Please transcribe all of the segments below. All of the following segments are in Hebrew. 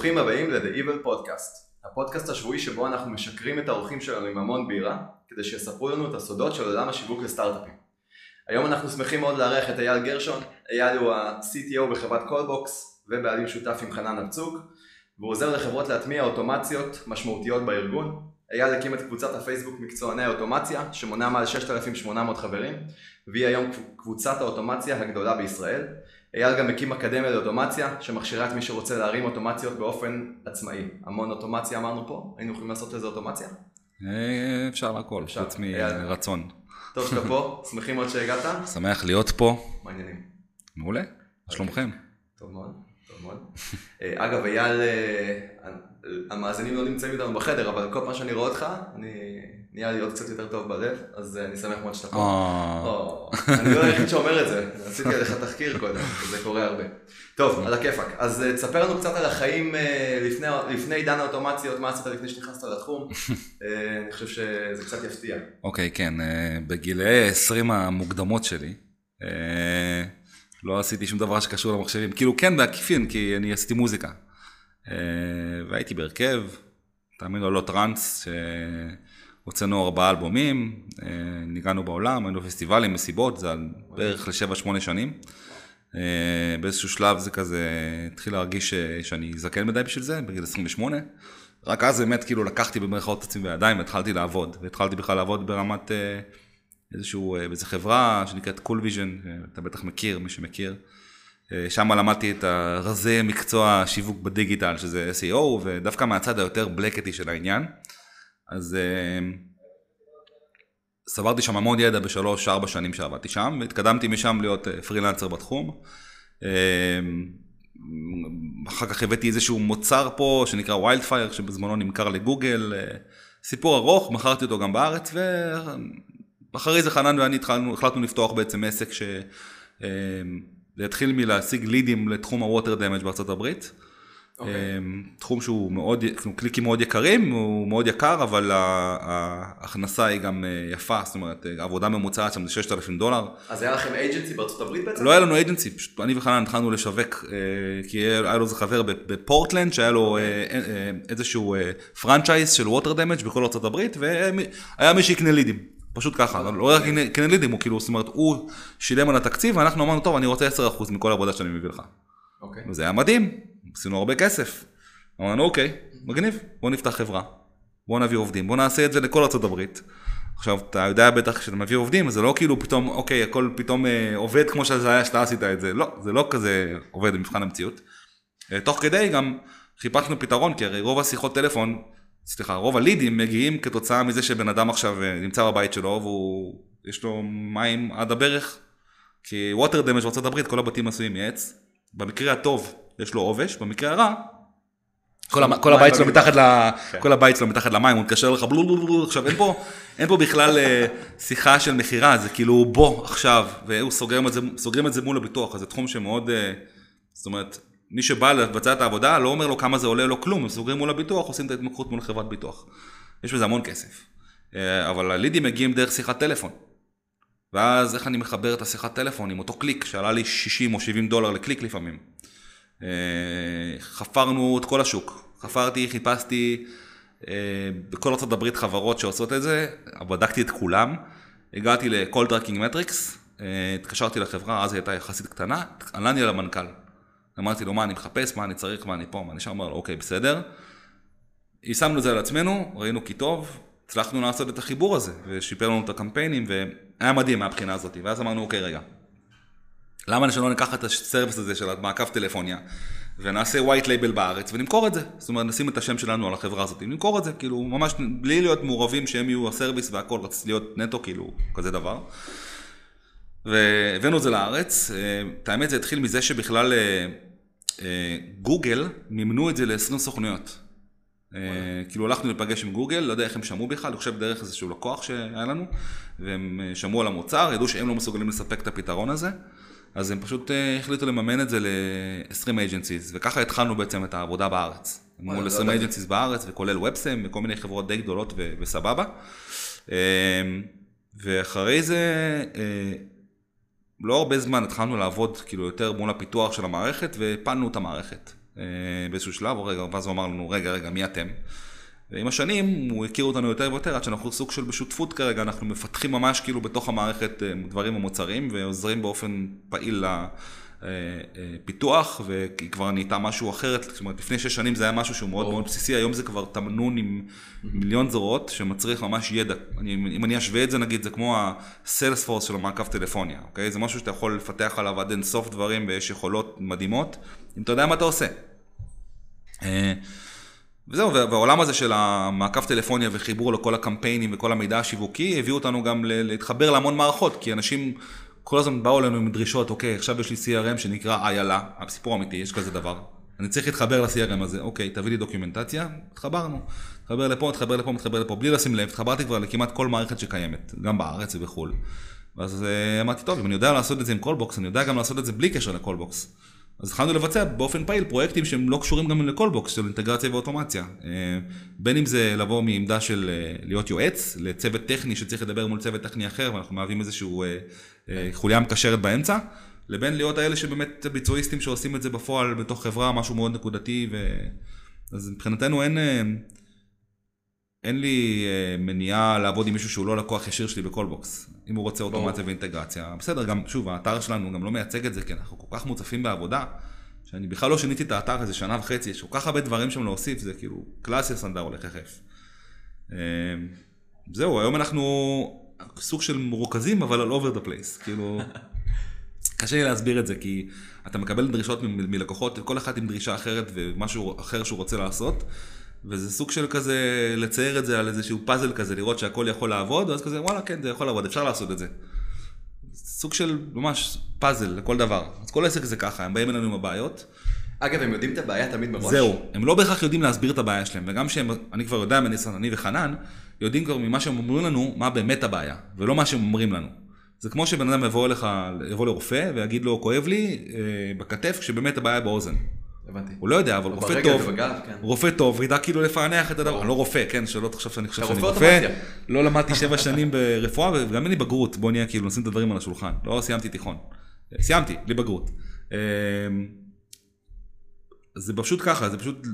ברוכים הבאים ל-The Evil Podcast, הפודקאסט השבועי שבו אנחנו משכרים את האורחים שלנו עם המון בירה, כדי שיספרו לנו את הסודות של עולם השיווק לסטארט-אפים. היום אנחנו שמחים מאוד לארח את אייל גרשון, אייל הוא ה-CTO בחברת קולבוקס ובעלים שותף עם חנן אבצוק, והוא עוזר לחברות להטמיע אוטומציות משמעותיות בארגון. אייל הקים את קבוצת הפייסבוק מקצועני האוטומציה, שמונה מעל 6,800 חברים, והיא היום קבוצת האוטומציה הגדולה בישראל. אייל גם הקים אקדמיה לאוטומציה, שמכשירה את מי שרוצה להרים אוטומציות באופן עצמאי. המון אוטומציה אמרנו פה, היינו יכולים לעשות איזה אוטומציה? אה, אפשר הכל, חוץ מרצון. טוב שאתה פה, שמחים מאוד שהגעת. שמח להיות פה. מעניינים. מעולה, מה שלומכם? טוב מאוד, מאוד. אה, אגב, אייל, אה, המאזינים לא נמצאים איתנו בחדר, אבל כל פעם שאני רואה אותך, אני נהיה לי עוד קצת יותר טוב בלב, אז אני שמח מאוד שאתה פה. אני לא היחיד שאומר את זה, עשיתי עליך תחקיר קודם, זה קורה הרבה. טוב, על הכיפאק. אז תספר לנו קצת על החיים לפני עידן האוטומציות, מה עשית לפני שנכנסת לתחום, אני חושב שזה קצת יפתיע. אוקיי, כן, בגילאי 20 המוקדמות שלי, לא עשיתי שום דבר שקשור למחשבים, כאילו כן בעקיפין, כי אני עשיתי מוזיקה. והייתי בהרכב, תאמין או לא טראנס, הוצאנו ארבעה אלבומים, ניגענו בעולם, היינו פסטיבלים, מסיבות, זה בערך לשבע שמונה שנים. באיזשהו שלב זה כזה התחיל להרגיש שאני זקן מדי בשביל זה, בגיל 28. רק אז באמת כאילו לקחתי במרכאות את עצמי בידיים והתחלתי לעבוד. והתחלתי בכלל לעבוד ברמת איזשהו, באיזו חברה שנקראת Call Vision, אתה בטח מכיר, מי שמכיר. שם למדתי את הרזי מקצוע שיווק בדיגיטל, שזה SEO, ודווקא מהצד היותר black hat־י של העניין. אז סברתי שם המון ידע בשלוש, ארבע שנים שעבדתי שם, והתקדמתי משם להיות פרילנסר בתחום. אחר כך הבאתי איזשהו מוצר פה שנקרא ויילדפייר, שבזמנו נמכר לגוגל. סיפור ארוך, מכרתי אותו גם בארץ, ואחרי זה חנן ואני התחלנו, החלטנו לפתוח בעצם עסק שהתחיל מלהשיג לידים לתחום הווטר דמג' בארצות הברית. Okay. אמ, תחום שהוא מאוד, קליקים מאוד יקרים, הוא מאוד יקר, אבל ההכנסה היא גם אה, יפה, זאת אומרת, עבודה ממוצעת שם זה 6,000 דולר. אז היה לכם אייג'נסי בארצות הברית בעצם? לא היה לנו אייג'נסי, פשוט אני וחנן התחלנו לשווק, אה, כי היה לו איזה חבר בפורטלנד, שהיה לו okay. אה, איזשהו franchise של water damage בכל ארצות הברית, והיה מי שיקנה leads. פשוט ככה, okay. לא רק קנה leads, הוא כאילו, זאת אומרת, הוא שילם על התקציב, ואנחנו אמרנו, טוב, אני רוצה 10% מכל העבודה שאני מביא לך. אוקיי. וזה היה מדהים. עשינו הרבה כסף. אמרנו אוקיי, מגניב, בוא נפתח חברה, בוא נביא עובדים, בוא נעשה את זה לכל ארה"ב. עכשיו אתה יודע בטח כשאתה מביא עובדים זה לא כאילו פתאום אוקיי הכל פתאום אה, עובד כמו שזה היה שאתה עשית את זה לא זה לא כזה עובד במבחן המציאות. אה, תוך כדי גם חיפשנו פתרון כי הרי רוב השיחות טלפון סליחה רוב הלידים מגיעים כתוצאה מזה שבן אדם עכשיו אה, נמצא בבית שלו והוא יש לו מים עד הברך. כי ווטר דמג' בארה"ב כל הבתים עשויים מעץ במקרה הטוב יש לו עובש, במקרה הרע, כל הבית שלו מתחת ל... כן. כל הבית שלו מתחת למים, הוא מתקשר לך בלו עכשיו אין פה, אין פה בכלל אה, שיחה של מכירה, זה כאילו בוא עכשיו, והוא סוגרים את זה, סוגרים את זה מול הביטוח, אז זה תחום שמאוד, אה, זאת אומרת, מי שבא לבצע את העבודה לא אומר לו כמה זה עולה לו כלום, הם סוגרים מול הביטוח, עושים את ההתמקחות מול חברת ביטוח. יש בזה המון כסף. אה, אבל הלידים מגיעים דרך שיחת טלפון. ואז איך אני מחבר את השיחת טלפון עם אותו קליק שעלה לי 60 או 70 דולר לקליק לפעמים. אה, חפרנו את כל השוק, חפרתי, חיפשתי אה, בכל ארה"ב חברות שעושות את זה, בדקתי את כולם, הגעתי ל-call tracking metrics, התקשרתי לחברה, אז היא הייתה יחסית קטנה, עלני על המנכ"ל. אמרתי לו מה אני מחפש, מה אני צריך, מה אני פה, מה אני שם, אמר לו אוקיי בסדר. יישמנו את זה על עצמנו, ראינו כי טוב, הצלחנו לעשות את החיבור הזה, ושיפר לנו את הקמפיינים, והיה מדהים מהבחינה הזאת, ואז אמרנו אוקיי רגע, למה שלא ניקח את הסרוויס הזה של המעקב טלפוניה ונעשה white label בארץ ונמכור את זה. זאת אומרת, נשים את השם שלנו על החברה הזאת, נמכור את זה, כאילו, ממש בלי להיות מעורבים שהם יהיו הסרוויס והכל, רציתי להיות נטו, כאילו, כזה דבר. והבאנו את זה לארץ. אה, את האמת זה התחיל מזה שבכלל אה, אה, גוגל מימנו את זה ל-20 סוכנויות. כאילו הלכנו להיפגש עם גוגל, לא יודע איך הם שמעו בכלל, אני חושב דרך איזשהו לקוח שהיה לנו, והם שמעו על המוצר, ידעו שהם לא מסוגלים לספק את הפתרון הזה. אז הם פשוט החליטו לממן את זה ל-20 agencies, וככה התחלנו בעצם את העבודה בארץ. מול 20 לא agencies בארץ, וכולל ובסם, וכל מיני חברות די גדולות וסבבה. אמ, ואחרי זה, לא הרבה זמן התחלנו לעבוד כאילו יותר מול הפיתוח של המערכת, והפלנו את המערכת. אה, באיזשהו שלב, רגע, ואז הוא אמר לנו, רגע, רגע, מי אתם? ועם השנים הוא הכיר אותנו יותר ויותר עד שאנחנו סוג של בשותפות כרגע, אנחנו מפתחים ממש כאילו בתוך המערכת אה, דברים ומוצרים ועוזרים באופן פעיל לפיתוח והיא כבר נהייתה משהו אחרת, זאת אומרת לפני שש שנים זה היה משהו שהוא מאוד מאוד בסיסי, היום זה כבר תמנון עם מיליון זרועות שמצריך ממש ידע, אני, אם אני אשווה את זה נגיד זה כמו ה-Salesforce של המעקב טלפוניה, אוקיי? זה משהו שאתה יכול לפתח עליו עד אין סוף דברים ויש יכולות מדהימות, אם אתה יודע מה אתה עושה. אה, וזהו, והעולם הזה של המעקב טלפוניה וחיבור לכל הקמפיינים וכל המידע השיווקי, הביאו אותנו גם להתחבר להמון מערכות, כי אנשים כל הזמן באו אלינו עם דרישות, אוקיי, עכשיו יש לי CRM שנקרא איילה, סיפור אמיתי, יש כזה דבר. אני צריך להתחבר ל-CRM הזה, אוקיי, תביא לי documentation, התחברנו. מתחבר לפה, מתחבר לפה, מתחבר לפה, בלי לשים לב, התחברתי כבר לכמעט כל מערכת שקיימת, גם בארץ ובחו"ל. ואז אה, אמרתי, טוב, אם אני יודע לעשות את זה עם Callbox, אני יודע גם לעשות את זה בלי קשר ל Callbox. אז התחלנו לבצע באופן פעיל פרויקטים שהם לא קשורים גם ל Callbox של אינטגרציה ואוטומציה. אה, בין אם זה לבוא מעמדה של אה, להיות יועץ לצוות טכני שצריך לדבר מול צוות טכני אחר ואנחנו מהווים איזשהו אה, חוליה מקשרת באמצע, לבין להיות האלה שבאמת ביצועיסטים שעושים את זה בפועל בתוך חברה, משהו מאוד נקודתי. ו... אז מבחינתנו אין... אין לי אה, מניעה לעבוד עם מישהו שהוא לא לקוח ישיר שלי ב Callbox. אם הוא רוצה אוטומציה ואינטגרציה. בסדר, גם, שוב, האתר שלנו גם לא מייצג את זה, כי אנחנו כל כך מוצפים בעבודה, שאני בכלל לא שיניתי את האתר איזה שנה וחצי, יש כל כך הרבה דברים שם להוסיף, זה כאילו קלאסי הסנדר הולך יחף. אה, זהו, היום אנחנו סוג של מרוכזים, אבל על over the place, כאילו... קשה לי להסביר את זה, כי אתה מקבל דרישות מלקוחות, כל אחד עם דרישה אחרת ומשהו אחר שהוא רוצה לעשות. וזה סוג של כזה לצייר את זה על איזשהו פאזל כזה, לראות שהכל יכול לעבוד, ואז כזה וואלה כן זה יכול לעבוד, אפשר לעשות את זה. סוג של ממש פאזל לכל דבר. אז כל עסק זה ככה, הם באים אלינו עם הבעיות. אגב, הם יודעים את הבעיה תמיד מראש? זהו, הם לא בהכרח יודעים להסביר את הבעיה שלהם, וגם שהם, אני כבר יודע מניסיון, אני וחנן, יודעים כבר ממה שהם אומרים לנו, מה באמת הבעיה, ולא מה שהם אומרים לנו. זה כמו שבן אדם יבוא אליך, יבוא לרופא ויגיד לו, כואב לי אה, בכתף, כשבאמת הבעיה באוזן. הבנתי. הוא לא יודע, אבל רופא טוב, כן. רופא טוב, ידע כאילו לפענח את הדבר, אני לא רופא, כן, שלא תחשוב שאני חושב שאני רופא, לא למדתי שבע שנים ברפואה, וגם אין לי בגרות, בוא נהיה כאילו, נשים את הדברים על השולחן, לא סיימתי תיכון, סיימתי, בלי בגרות. אמ, זה פשוט ככה, זה פשוט,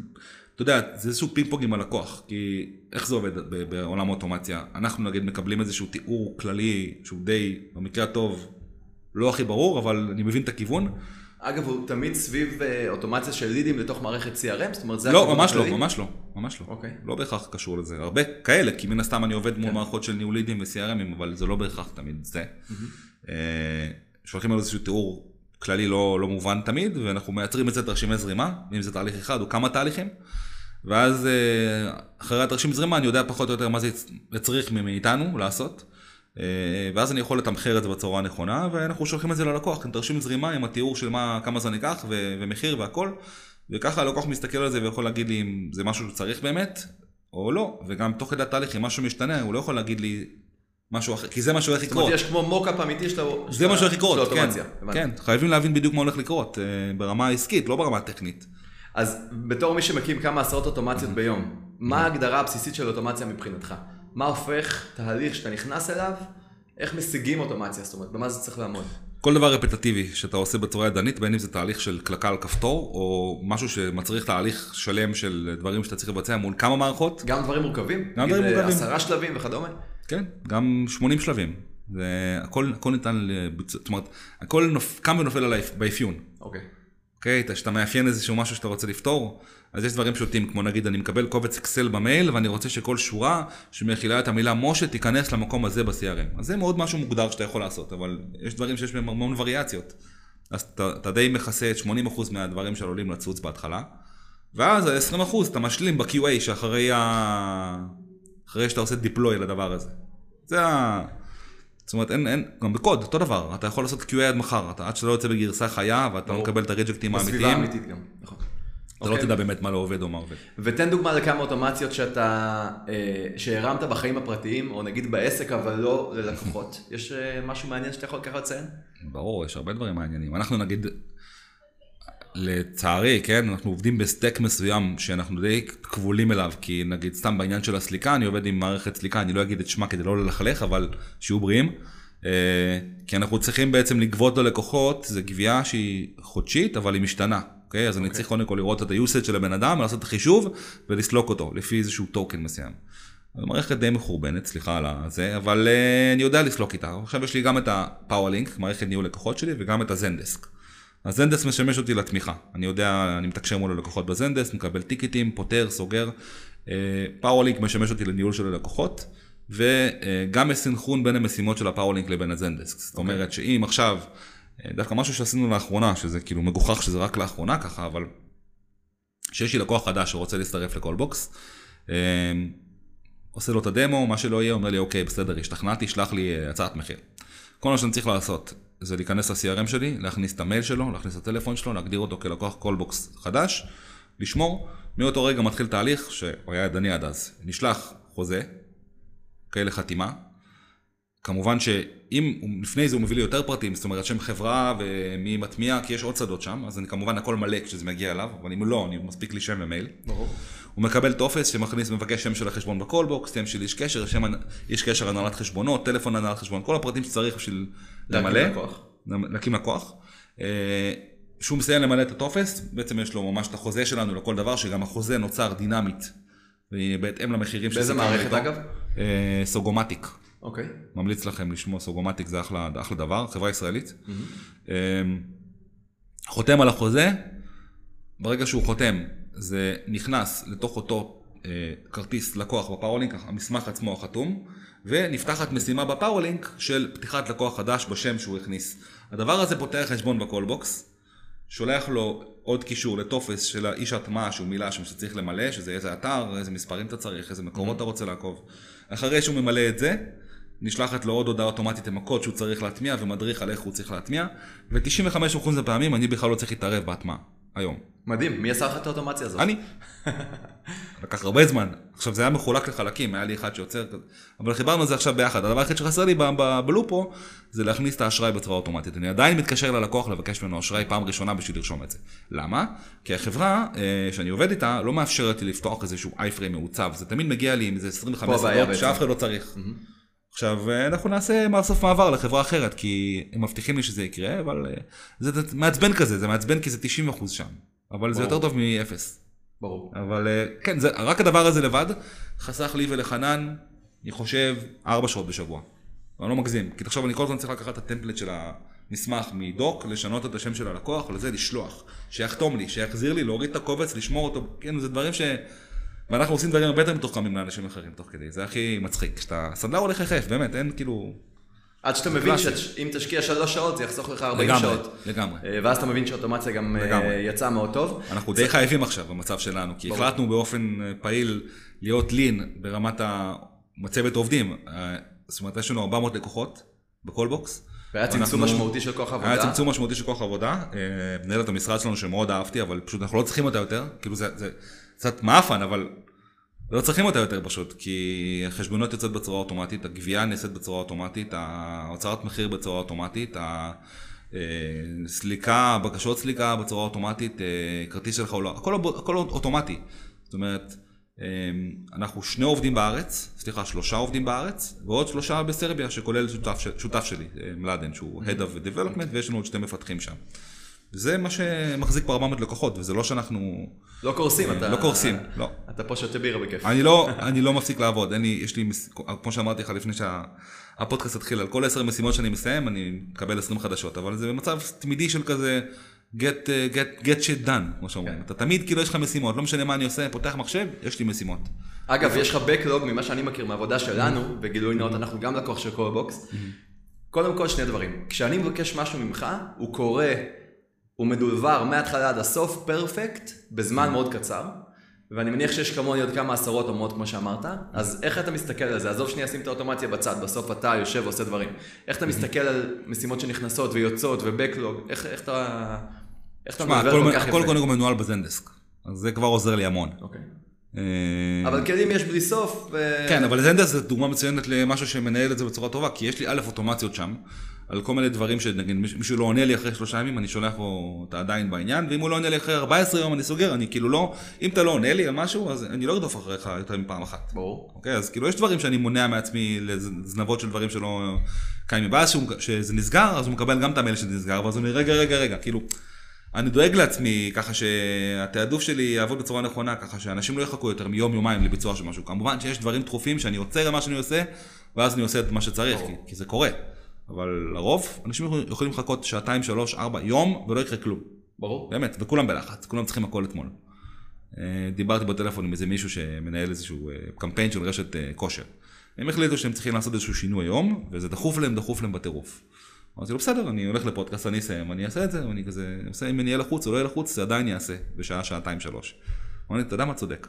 אתה יודע, זה איזשהו פינג פונג עם הלקוח, כי איך זה עובד בעולם האוטומציה? אנחנו נגיד מקבלים איזשהו תיאור כללי שהוא די, במקרה הטוב, לא הכי ברור, אבל אני מבין את הכיוון. אגב, הוא תמיד סביב אה, אוטומציה של לידים לתוך מערכת CRM? זאת אומרת, זה לא, ממש לא, ממש לא, ממש לא. אוקיי. לא בהכרח קשור לזה. הרבה כאלה, כי מן הסתם אני עובד מול כן. מערכות של ניהול לידים ו-CRMים, אבל זה לא בהכרח תמיד זה. אה, שולחים לנו איזשהו תיאור כללי לא, לא מובן תמיד, ואנחנו מייצרים את זה תרשימי זרימה, אם זה תהליך אחד או כמה תהליכים. ואז אה, אחרי התרשים זרימה אני יודע פחות או יותר מה זה יצריך מאיתנו לעשות. אה, ואז אני יכול לתמחר את זה בצורה הנכונה, ואנחנו שולחים את זה ללקוח, עם תרשים זרימה, עם התיאור של מה, כמה זמן ייקח, ו- ומחיר והכל, וככה הלקוח מסתכל על זה ויכול להגיד לי אם זה משהו שצריך באמת, או לא, וגם תוך כדי התהליך, אם משהו משתנה, הוא לא יכול להגיד לי משהו אחר, כי זה מה שהולך לקרות. זאת אומרת, יש כמו מוקאפ אמיתי של זה מה שהולך לקרות, כן, כן, חייבים להבין בדיוק מה הולך לקרות, אה, ברמה העסקית, לא ברמה הטכנית. אז בתור מי שמקים כמה עשרות אוטומציות ביום, מה ההגדרה הבסיסית של אוטומציה מבחינתך? מה הופך תהליך שאתה נכנס אליו, איך משיגים אוטומציה, זאת אומרת, במה זה צריך לעמוד? כל דבר רפטטיבי שאתה עושה בצורה ידנית, בין אם זה תהליך של קלקה על כפתור, או משהו שמצריך תהליך שלם של דברים שאתה צריך לבצע מול כמה מערכות. גם דברים מורכבים? גם דברים מורכבים. עשרה שלבים וכדומה? כן, גם 80 שלבים. זה הכל, הכל ניתן לביצוע, זאת אומרת, הכל נופ, קם ונופל על באפיון. אוקיי. אוקיי, שאתה מאפיין איזשהו משהו שאתה רוצה לפתור, אז יש דברים פשוטים, כמו נגיד אני מקבל קובץ אקסל במייל ואני רוצה שכל שורה שמכילה את המילה משה תיכנס למקום הזה ב-CRM. אז זה מאוד משהו מוגדר שאתה יכול לעשות, אבל יש דברים שיש בהם המון וריאציות. אז אתה, אתה די מכסה את 80% מהדברים שעלולים לצוץ בהתחלה, ואז ה-20% אתה משלים ב-QA שאחרי ה... אחרי שאתה עושה deploy לדבר הזה. זה ה... זאת אומרת, אין, אין, גם בקוד, אותו דבר, אתה יכול לעשות QA עד מחר, אתה, עד שאתה לא יוצא בגרסה חיה ואתה לא מקבל את הריג'קטים האמיתיים. בסביבה האמיתית גם, נכון. אתה לא אוקיי. תדע באמת מה לא עובד או מה עובד. ותן דוגמה לכמה אוטומציות שאתה, אה, שהרמת בחיים הפרטיים, או נגיד בעסק, אבל לא ללקוחות. יש אה, משהו מעניין שאתה יכול ככה לציין? ברור, יש הרבה דברים מעניינים. אנחנו נגיד, לצערי, כן, אנחנו עובדים בסטק מסוים שאנחנו די כבולים אליו, כי נגיד סתם בעניין של הסליקה, אני עובד עם מערכת סליקה, אני לא אגיד את שמה כדי לא ללכלך, אבל שיהיו בריאים. אה, כי אנחנו צריכים בעצם לגבות ללקוחות, זו גבייה שהיא חודשית, אבל היא משתנה. אוקיי? אז אני צריך קודם כל לראות את ה-usage של הבן אדם, לעשות את החישוב ולסלוק אותו לפי איזשהו טוקן מסוים. מערכת די מחורבנת, סליחה על זה, אבל uh, אני יודע לסלוק איתה. עכשיו יש לי גם את ה-Powerlink, מערכת ניהול לקוחות שלי, וגם את הזנדסק. ה Zendesk משמש אותי לתמיכה. אני יודע, אני מתקשר מול הלקוחות ב Zendesk, מקבל tickets, פותר, סוגר. Powerlink משמש אותי לניהול של הלקוחות, וגם מסנכרון בין המשימות של ה Powerlink לבין ה Zendesk. זאת אומרת שאם עכשיו, אה, דווקא משהו שעשינו לאחרונה, שזה כאילו מגוחך שזה רק לאחרונה ככה, אבל שיש לי לקוח חדש שרוצה להצטרף ל Callbox, אה, עושה לו את הדמו, מה שלא יהיה, אומר לי, אוקיי, בסדר, השתכנעתי, שלח לי אה, הצעת מחיר. כל מה שאני צריך לעשות זה להיכנס ל-CRM שלי, להכניס את המייל שלו, להכניס את הטלפון שלו, להגדיר אותו כלקוח Callbox חדש, לשמור. מאותו רגע מתחיל תהליך, שהוא היה ידני עד אז. נשלח חוזה, אוקיי, לחתימה. כמובן שאם לפני זה הוא מביא לי יותר פרטים, זאת אומרת שם חברה ומי מטמיע, כי יש עוד שדות שם, אז אני כמובן הכל מלא כשזה מגיע אליו, אבל אם לא, אני מספיק לי שם ומייל. ברור. הוא מקבל טופס שמכניס, מבקש שם של החשבון ב Callbox, שם של איש קשר, שם איש קשר הנהלת חשבונות, טלפון הנהלת חשבון, כל הפרטים שצריך בשביל למלא. להקים לקוח. אה, כשהוא מסיים למלא את הטופס, בעצם יש לו ממש את החוזה שלנו לכל דבר, שגם החוזה נוצר דינמית, בהתאם למחירים באיזה מערכת אגב? אה, סוגומטיק. אוקיי. ממליץ לכם לשמוע, סוגומטיק זה אחלה, אחלה דבר, חברה ישראלית. Mm-hmm. חותם על החוזה, ברגע שהוא חותם, זה נכנס לתוך אותו אה, כרטיס לקוח ב Powerlink, המסמך עצמו החתום, ונפתחת משימה ב Powerlink של פתיחת לקוח חדש בשם שהוא הכניס. הדבר הזה פותח חשבון ב Callbox, שולח לו עוד קישור לטופס של האיש הטמעה שהוא מילא שם שצריך למלא, שזה איזה אתר, איזה מספרים אתה צריך, איזה מקומות mm-hmm. אתה רוצה לעקוב. אחרי שהוא ממלא את זה, נשלחת לו עוד הודעה אוטומטית עם הקוד שהוא צריך להטמיע ומדריך על איך הוא צריך להטמיע, ו-95% מהפעמים אני בכלל לא צריך להתערב בהטמעה, היום. מדהים, מי עשה לך את האוטומציה הזאת? אני. לקח הרבה זמן. עכשיו זה היה מחולק לחלקים, היה לי אחד שיוצר כזה, אבל חיברנו את זה עכשיו ביחד. הדבר היחיד שחסר לי בלופ פה, זה להכניס את האשראי בצורה אוטומטית. אני עדיין מתקשר ללקוח לבקש ממנו אשראי פעם ראשונה בשביל לרשום את זה. למה? כי החברה אה, שאני עובד איתה לא מאפשרת לי לפתוח איזשהו אייפריים מעוצב, זה תמיד מגיע לי עם איזה 25 שדות שאף אחד לא צריך. עכשיו אה, אנחנו נעשה סוף מעבר לחברה אחרת כי הם מבטיחים לי שזה יקרה אבל אה, זה מעצבן כזה זה מעצבן כי זה 90% שם אבל זה יותר טוב מאפס. ברור. אבל אה, כן, זה, רק הדבר הזה לבד חסך לי ולחנן, אני חושב, ארבע שעות בשבוע. אני לא מגזים, כי תחשוב, אני כל הזמן צריך לקחת את הטמפלט של המסמך מדוק, לשנות את השם של הלקוח, ולזה לשלוח, שיחתום לי, שיחזיר לי, להוריד את הקובץ, לשמור אותו, כן, זה דברים ש... ואנחנו עושים דברים הרבה יותר מתוחכמים לאנשים אחרים תוך כדי, זה הכי מצחיק, שאתה, סנדלר הולך יחף, באמת, אין כאילו... עד שאתה מבין שאם תשקיע שלוש שעות זה יחסוך לך 40 לגמרי, שעות. לגמרי. אה, ואז אתה מבין שאוטומציה גם אה, לגמרי. יצאה מאוד טוב. אנחנו די חייבים עכשיו במצב שלנו, כי ברור. החלטנו באופן אה, פעיל להיות לין ברמת המצבת עובדים. זאת אומרת, יש לנו 400 לקוחות בכל בוקס. והיה צמצום משמעותי של כוח עבודה. היה צמצום משמעותי של כוח עבודה. מנהלת המשרד שלנו שמאוד אהבתי, אבל פשוט אנחנו לא צריכים אותה יותר. כאילו זה, זה קצת מאפן, אבל לא צריכים אותה יותר פשוט, כי החשבונות יוצאת בצורה אוטומטית, הגבייה נעשית בצורה אוטומטית, ההוצאת מחיר בצורה אוטומטית, הסליקה, בקשות סליקה בצורה אוטומטית, אה, כרטיס שלך, לא, הכל, הכל אוטומטי. זאת אומרת, אה, אנחנו שני עובדים בארץ, סליחה, שלושה עובדים בארץ, ועוד שלושה בסרביה, שכולל שותף, שותף שלי, אה, מלאדן, שהוא Head of Development, ויש לנו עוד שתי מפתחים שם. זה מה שמחזיק פה 400 לקוחות, וזה לא שאנחנו... לא קורסים, אתה... לא קורסים, לא. אתה פה שותה בירה בכיף. אני לא, אני לא מפסיק לעבוד, אין לי, יש לי, כמו שאמרתי לך לפני שהפודקאסט התחיל, על כל עשר משימות שאני מסיים, אני מקבל 20 חדשות, אבל זה במצב תמידי של כזה, get, get, get shit done, כמו שאומרים. כן. אתה תמיד, כאילו יש לך משימות, לא משנה מה אני עושה, פותח מחשב, יש לי משימות. אגב, יש לך backlog ממה שאני מכיר מהעבודה שלנו, בגילוי נאות, אנחנו גם לקוח של Callbox. קודם כל שני דברים, כשאני מבקש משהו ממך, הוא קורה הוא מ delivered מההתחלה עד הסוף, perfect, בזמן מאוד קצר. ואני מניח שיש כמוני עוד כמה עשרות או מאות כמו שאמרת, אז איך אתה מסתכל על זה? עזוב שנייה, שים את האוטומציה בצד, בסוף אתה יושב ועושה דברים. איך אתה מסתכל על משימות שנכנסות ויוצאות ובקלוג, איך, איך אתה... איך אתה מדבר כל כך יפה? הכל קודם מנוהל בזנדסק, אז זה כבר עוזר לי המון. אוקיי. אבל כלים יש בלי סוף. כן, אבל זנדסק זה דוגמה מצוינת למשהו שמנהל את זה בצורה טובה, כי יש לי א' אוטומציות שם. על כל מיני דברים שנגיד מישהו לא עונה לי אחרי שלושה ימים, אני שולח לו, אתה עדיין בעניין, ואם הוא לא עונה לי אחרי 14 יום אני סוגר, אני כאילו לא, אם אתה לא עונה לי על משהו, אז אני לא ארדוף אחריך יותר מפעם אחת. ברור. אוקיי, אז כאילו יש דברים שאני מונע מעצמי לזנבות של דברים שלא קיימים. ואז שזה נסגר, אז הוא מקבל גם את המייל שזה נסגר, ואז הוא אומר, רגע, רגע, רגע, כאילו, אני דואג לעצמי ככה שהתעדוף שלי יעבוד בצורה נכונה, ככה שאנשים לא יחכו יותר מיום יומיים לביצוע של משהו. כמובן שיש דברים דחופים שאני עוצר למה שאני עושה, ואז אני עושה את מה שצריך, כי, כי זה קורה. אבל לרוב, אנשים יכולים לחכות שעתיים, שלוש, ארבע, יום, ולא יקרה כלום. ברור. באמת, וכולם בלחץ, כולם צריכים הכל אתמול. אה, דיברתי בטלפון עם איזה מישהו שמנהל איזשהו אה, קמפיין של רשת אה, כושר. הם החליטו שהם צריכים לעשות איזשהו שינוי היום, וזה דחוף להם, דחוף להם בטירוף. אמרתי לו, בסדר, אני הולך לפודקאסט, אני אסיים, אני אעשה את זה, ואני כזה, אם אני אהיה לחוץ או לא אהיה לחוץ, זה עדיין יעשה, בשעה, שעתיים, שלוש. אמרתי, אתה יודע מה צודק.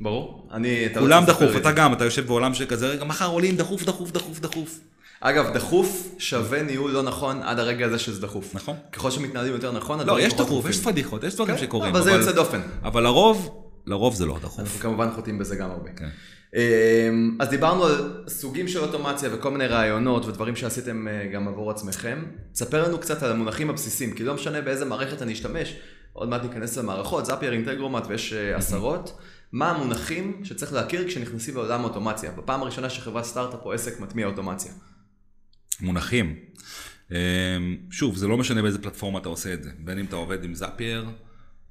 ברור. אני... אתה לא כולם דחוף, אתה. גם, אתה יושב בעולם שכזה, רגע, מחר עולים, דחוף, דחוף, דחוף, דחוף. אגב, דחוף שווה ניהול לא נכון עד הרגע הזה שזה דחוף. נכון. ככל שמתנהלים יותר נכון, לא, הדברים יש פחות דחוף. יש פדיחות, יש דברים כן, שקורים. אבל זה יוצא דופן. אבל לרוב, לרוב זה לא דחוף. אנחנו כמובן חוטאים בזה גם הרבה. כן. אמ, אז דיברנו על סוגים של אוטומציה וכל מיני רעיונות ודברים שעשיתם אה, גם עבור עצמכם. תספר לנו קצת על המונחים הבסיסיים, כי לא משנה באיזה מערכת אני אשתמש, עוד מעט ניכנס למערכות, זאפייר, אינטגרומט ויש אה, עשרות. מה המונחים שצריך להכיר כשנכנסים לעולם האוטומציה? בפעם הראשונה שחברת סטארט-אפ או עסק מטמיע אוטומציה. מונחים. אמ, שוב, זה לא משנה באיזה פלטפורמה אתה עושה את זה. בין אם אתה עובד עם זאפייר,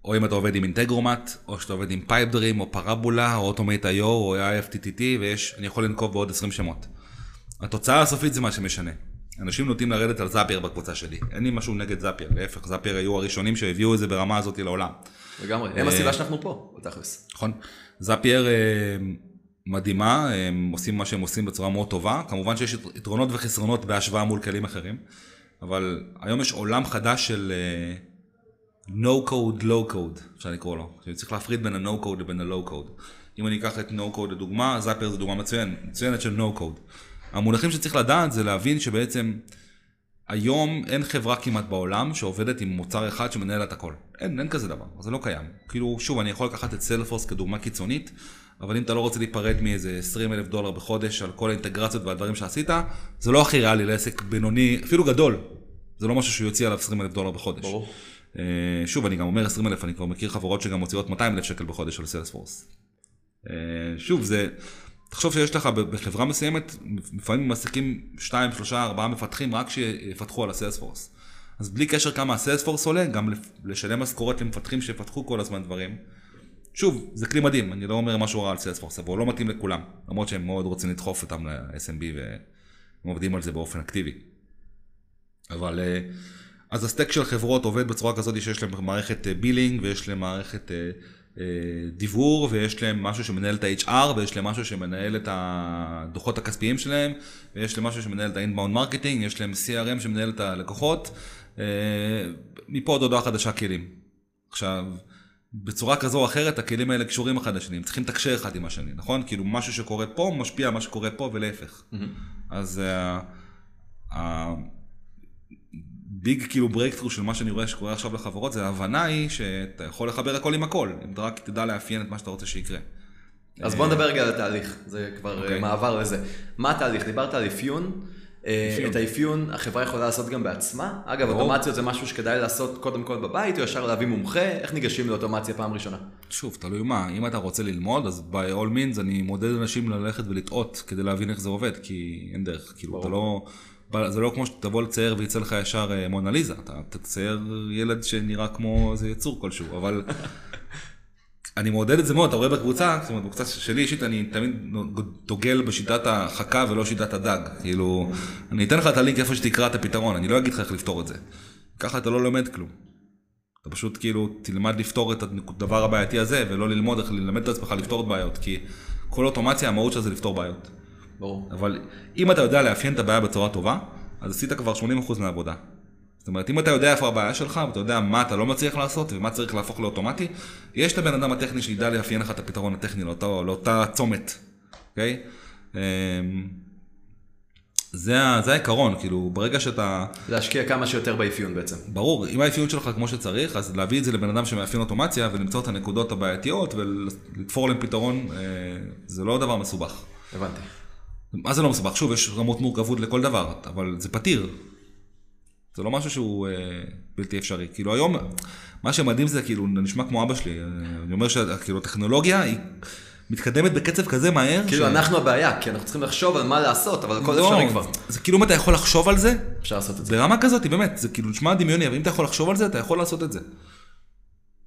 או אם אתה עובד עם אינטגרומט, או שאתה עובד עם פייפדרים, או פרבולה, או אוטומט.io, או IFTTT, ויש, אני יכול לנקוב בעוד 20 שמות. התוצאה הסופית זה מה שמשנה. אנשים נוטים לרדת על זאפייר בקבוצה שלי. אין לי משהו נגד זאפייר, להפך, זאפייר היו הראשונים שהביאו את זה ברמה הזאת לעולם. לגמרי, הם הסיבה שאנחנו פה, בתכלס. נכון? זאפייר אה, מדהימה, הם עושים מה שהם עושים בצורה מאוד טובה. כמובן שיש ית- יתרונות וחסרונות בהשוואה מול כלים אחרים, אבל היום יש עולם חדש של אה, no code, low code, אפשר לקרוא לו. שאני צריך להפריד בין ה-no code לבין ה-low code. אם אני אקח את no code לדוגמה, זאפייר זו דוגמה מצוינת, מצוינת של no code. המונחים שצריך לדעת זה להבין שבעצם היום אין חברה כמעט בעולם שעובדת עם מוצר אחד שמנהל את הכל. אין, אין כזה דבר, זה לא קיים. כאילו, שוב, אני יכול לקחת את סיילפורס כדוגמה קיצונית, אבל אם אתה לא רוצה להיפרד מאיזה 20 אלף דולר בחודש על כל האינטגרציות והדברים שעשית, זה לא הכי ריאלי לעסק בינוני, אפילו גדול. זה לא משהו שהוא יוציא עליו 20 אלף דולר בחודש. ברור. אה, שוב, אני גם אומר 20 אלף, אני כבר מכיר חברות שגם מוציאות 200 אלף שקל בחודש על Salesforce. אה, שוב, זה, תחשוב שיש לך בחברה מסוימת, לפעמים מעסיקים 2, 3, 4 מפתחים רק שיפתחו על ה Salesforce. אז בלי קשר כמה ה Salesforce עולה, גם לשלם משכורות למפתחים שיפתחו כל הזמן דברים. שוב, זה כלי מדהים, אני לא אומר משהו רע על Salesforce, אבל הוא לא מתאים לכולם, למרות שהם מאוד רוצים לדחוף אותם ל-SMB והם עובדים על זה באופן אקטיבי. אבל אה, אז הסטק של חברות עובד בצורה כזאת שיש להם מערכת בילינג ויש להם מערכת אה, אה, דיוור ויש להם משהו שמנהל את ה-HR ויש להם משהו שמנהל את הדוחות הכספיים שלהם ויש להם משהו שמנהל את ה-inbound marketing, יש להם CRM שמנהל את הלקוחות, אה, מפה עוד הודעה חדשה כלים. עכשיו, בצורה כזו או אחרת הכלים האלה קשורים אחד לשני, הם צריכים לתקשר אחד עם השני, נכון? כאילו משהו שקורה פה משפיע על מה שקורה פה ולהפך. אז אה, הביג כאילו ברייקטרו של מה שאני רואה שקורה עכשיו לחברות זה ההבנה היא שאתה יכול לחבר הכל עם הכל, אם אתה רק תדע לאפיין את מה שאתה רוצה שיקרה. אז בוא נדבר רגע על התהליך, זה כבר אוקיי. okay. מעבר לזה. מה התהליך? דיברת על אפיון. אה, אפיון. את האפיון החברה יכולה לעשות גם בעצמה. אגב, ברור. אוטומציות זה משהו שכדאי לעשות קודם כל בבית, או ישר להביא מומחה? איך ניגשים לאוטומציה פעם ראשונה? שוב, תלוי מה, אם אתה רוצה ללמוד, אז by all means אני מודד אנשים ללכת ולטעות כדי להבין איך זה עובד, כי אין דרך, כאילו, אתה לא... זה לא כמו שתבוא לצייר ויצא לך ישר אה, מונליזה, אתה תצייר ילד שנראה כמו איזה יצור כלשהו, אבל אני מעודד את זה מאוד, אתה רואה בקבוצה, זאת אומרת, בקבוצה שלי אישית אני תמיד דוגל בשיטת החכה ולא שיטת הדג, כאילו, אני אתן לך את הלינק איפה שתקרא את הפתרון, אני לא אגיד לך איך לפתור את זה, ככה אתה לא לומד כלום. אתה פשוט כאילו תלמד לפתור את הדבר הבעייתי הזה ולא ללמוד איך ללמד את עצמך לפתור את בעיות כי כל אוטומציה המהות שלה זה לפתור בעיות. ברור. אבל אם אתה יודע לאפיין את הבעיה בצורה טובה אז עשית כבר 80% מהעבודה. זאת אומרת אם אתה יודע איפה הבעיה שלך ואתה יודע מה אתה לא מצליח לעשות ומה צריך להפוך לאוטומטי יש את הבן אדם הטכני שידע לאפיין לך את הפתרון הטכני לאותה, לאותה צומת. אוקיי? אמ, זה, זה העיקרון כאילו ברגע שאתה להשקיע כמה שיותר באפיון בעצם. ברור, אם האפיון שלך כמו שצריך, אז להביא את זה לבן אדם שמאפיין אוטומציה ולמצוא את הנקודות הבעייתיות ולתפור להם פתרון, אה, זה לא דבר מסובך. הבנתי. מה זה לא מסובך? שוב, יש רמות מורכבות לכל דבר, אבל זה פתיר. זה לא משהו שהוא אה, בלתי אפשרי. כאילו היום, מה שמדהים זה כאילו, נשמע כמו אבא שלי, אה, אני אומר שכאילו הטכנולוגיה היא מתקדמת בקצב כזה מהר. כאילו ש- אנחנו הבעיה, כי אנחנו צריכים לחשוב על מה לעשות, אבל הכל לא, אפשרי כבר. זה כאילו אם אתה יכול לחשוב על זה, אפשר לעשות את זה. ברמה כזאת, באמת, זה כאילו נשמע דמיוני, אבל אם אתה יכול לחשוב על זה, אתה יכול לעשות את זה.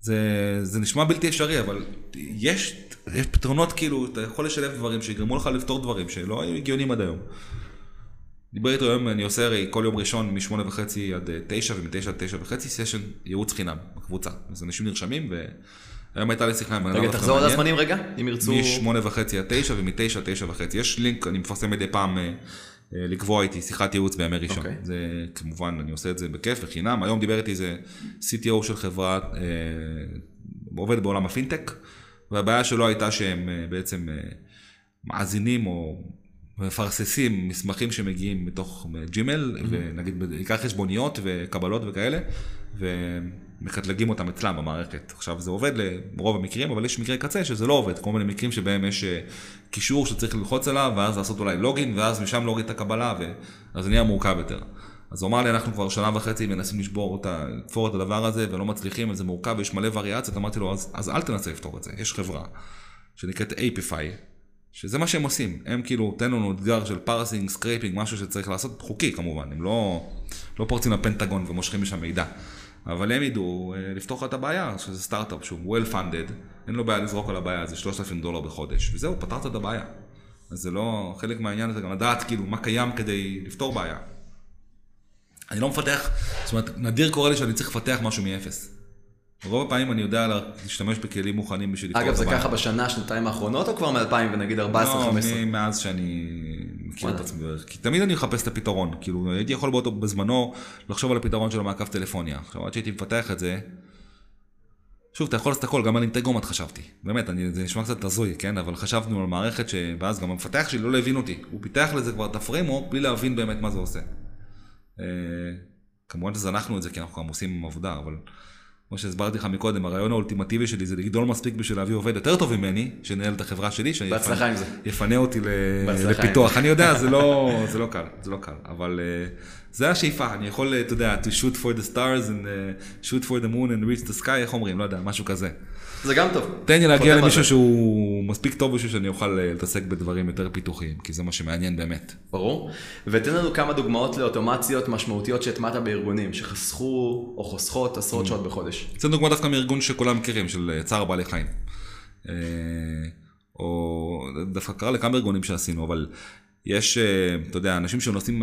זה, זה נשמע בלתי אפשרי, אבל יש, יש פתרונות כאילו, אתה יכול לשלב דברים שיגרמו לך לפתור דברים שלא היו הגיוניים עד היום. דיבר איתו היום, אני עושה הרי כל יום ראשון מ-8 וחצי עד אה, 9 ומ-9 עד 9 וחצי סשן ייעוץ חינם בקבוצה. אז אנשים נרשמים והיום הייתה לי שיחה עם בן אדם רגע, תחזור על. הזמנים רגע, אם ירצו... מ-8 וחצי עד 9 ומ-9 עד 9 וחצי. יש לינק, אני מפרסם מדי פעם אה, אה, לקבוע איתי שיחת ייעוץ בימי ראשון. אוקיי. זה כמובן, אני עושה את זה בכיף וחינם. היום דיבר איתי איזה CTO של חברה, אה, עובד בעולם הפינטק, והבעיה שלו הייתה שהם אה, בעצם אה, מאזינים או מפרססים מסמכים שמגיעים מתוך ג'ימל, ונגיד בעיקר חשבוניות וקבלות וכאלה, ומקטלגים אותם אצלם במערכת. עכשיו זה עובד לרוב המקרים, אבל יש מקרי קצה שזה לא עובד, כל מיני מקרים שבהם יש אה, קישור שצריך ללחוץ עליו, ואז לעשות אולי login, ואז משם להוריד את הקבלה, ו... אז זה נהיה מורכב יותר. אז הוא אמר לי, אנחנו כבר שנה וחצי מנסים לשבור אותה, לתפור את הדבר הזה, ולא מצליחים, וזה מורכב, ויש מלא וריאציות, אמרתי לו, אז, אז אל תנסה לפתור את זה, יש חברה שנקראת Apify, שזה מה שהם עושים, הם כאילו, תן לנו אתגר של parsing, scraping, משהו שצריך לעשות, חוקי כמובן, הם לא, לא פורצים לפנטגון ומושכים משם מידע, אבל הם ידעו אה, לפתור לך את הבעיה, שזה סטארט-אפ שהוא well funded, אין לו בעיה לזרוק על הבעיה, זה 3,000 דולר בחודש, וזהו, פתרת את הבעיה. אז זה לא, חלק מהעניין הזה גם לדעת כאילו מה קיים כדי לפתור בעיה. אני לא מפתח, זאת אומרת, נדיר קורה לי שאני צריך לפתח משהו מאפס. רוב הפעמים אני יודע לה- להשתמש בכלים מוכנים בשביל לפתור אגב, את זה הבעיה. ככה בשנה, שנתיים האחרונות, או כבר מ-2000 ונגיד 14-15? לא, מאז שאני מכיר את. עצמי. כי תמיד אני מחפש את הפתרון. כאילו, הייתי יכול באותו, בזמנו לחשוב על הפתרון של המעקב טלפוניה. עכשיו, עד שהייתי מפתח את זה, שוב, אתה יכול לעשות הכל, גם על Integromat חשבתי. באמת, אני, זה נשמע קצת הזוי, כן? אבל חשבנו על מערכת ש... ואז גם המפתח שלי לא הבין אותי. הוא פיתח לזה כבר את ה framework בלי להבין באמת מה זה עושה. אה, כמובן שזנחנו את זה, כי אנחנו גם עושים עבודה, אבל כמו שהסברתי לך מקודם, הרעיון האולטימטיבי שלי זה לגדול מספיק בשביל להביא עובד יותר טוב ממני, שינהל את החברה שלי, בהצלחה עם זה. יפנה אותי לפיתוח. אני יודע, זה לא, זה לא קל, זה לא קל, אבל אה, זה השאיפה, אני יכול, אה, אתה יודע, to shoot for the stars and uh, shoot for the moon and reach the sky, איך אומרים, לא יודע, משהו כזה. זה גם טוב. תן לי להגיע למישהו זה. שהוא מספיק טוב בשביל שאני אוכל אה, להתעסק בדברים יותר פיתוחיים, כי זה מה שמעניין באמת. ברור. ותן לנו כמה דוגמאות לאוטומציות משמעותיות שהטמעת בארגונים, שחסכו או חוסכות עשרות שעות בחודש. זו דוגמה דווקא מארגון שכולם מכירים, של אה, צער בעלי חיים. אה, או דווקא קרה לכמה ארגונים שעשינו, אבל יש, אתה יודע, אנשים שנושאים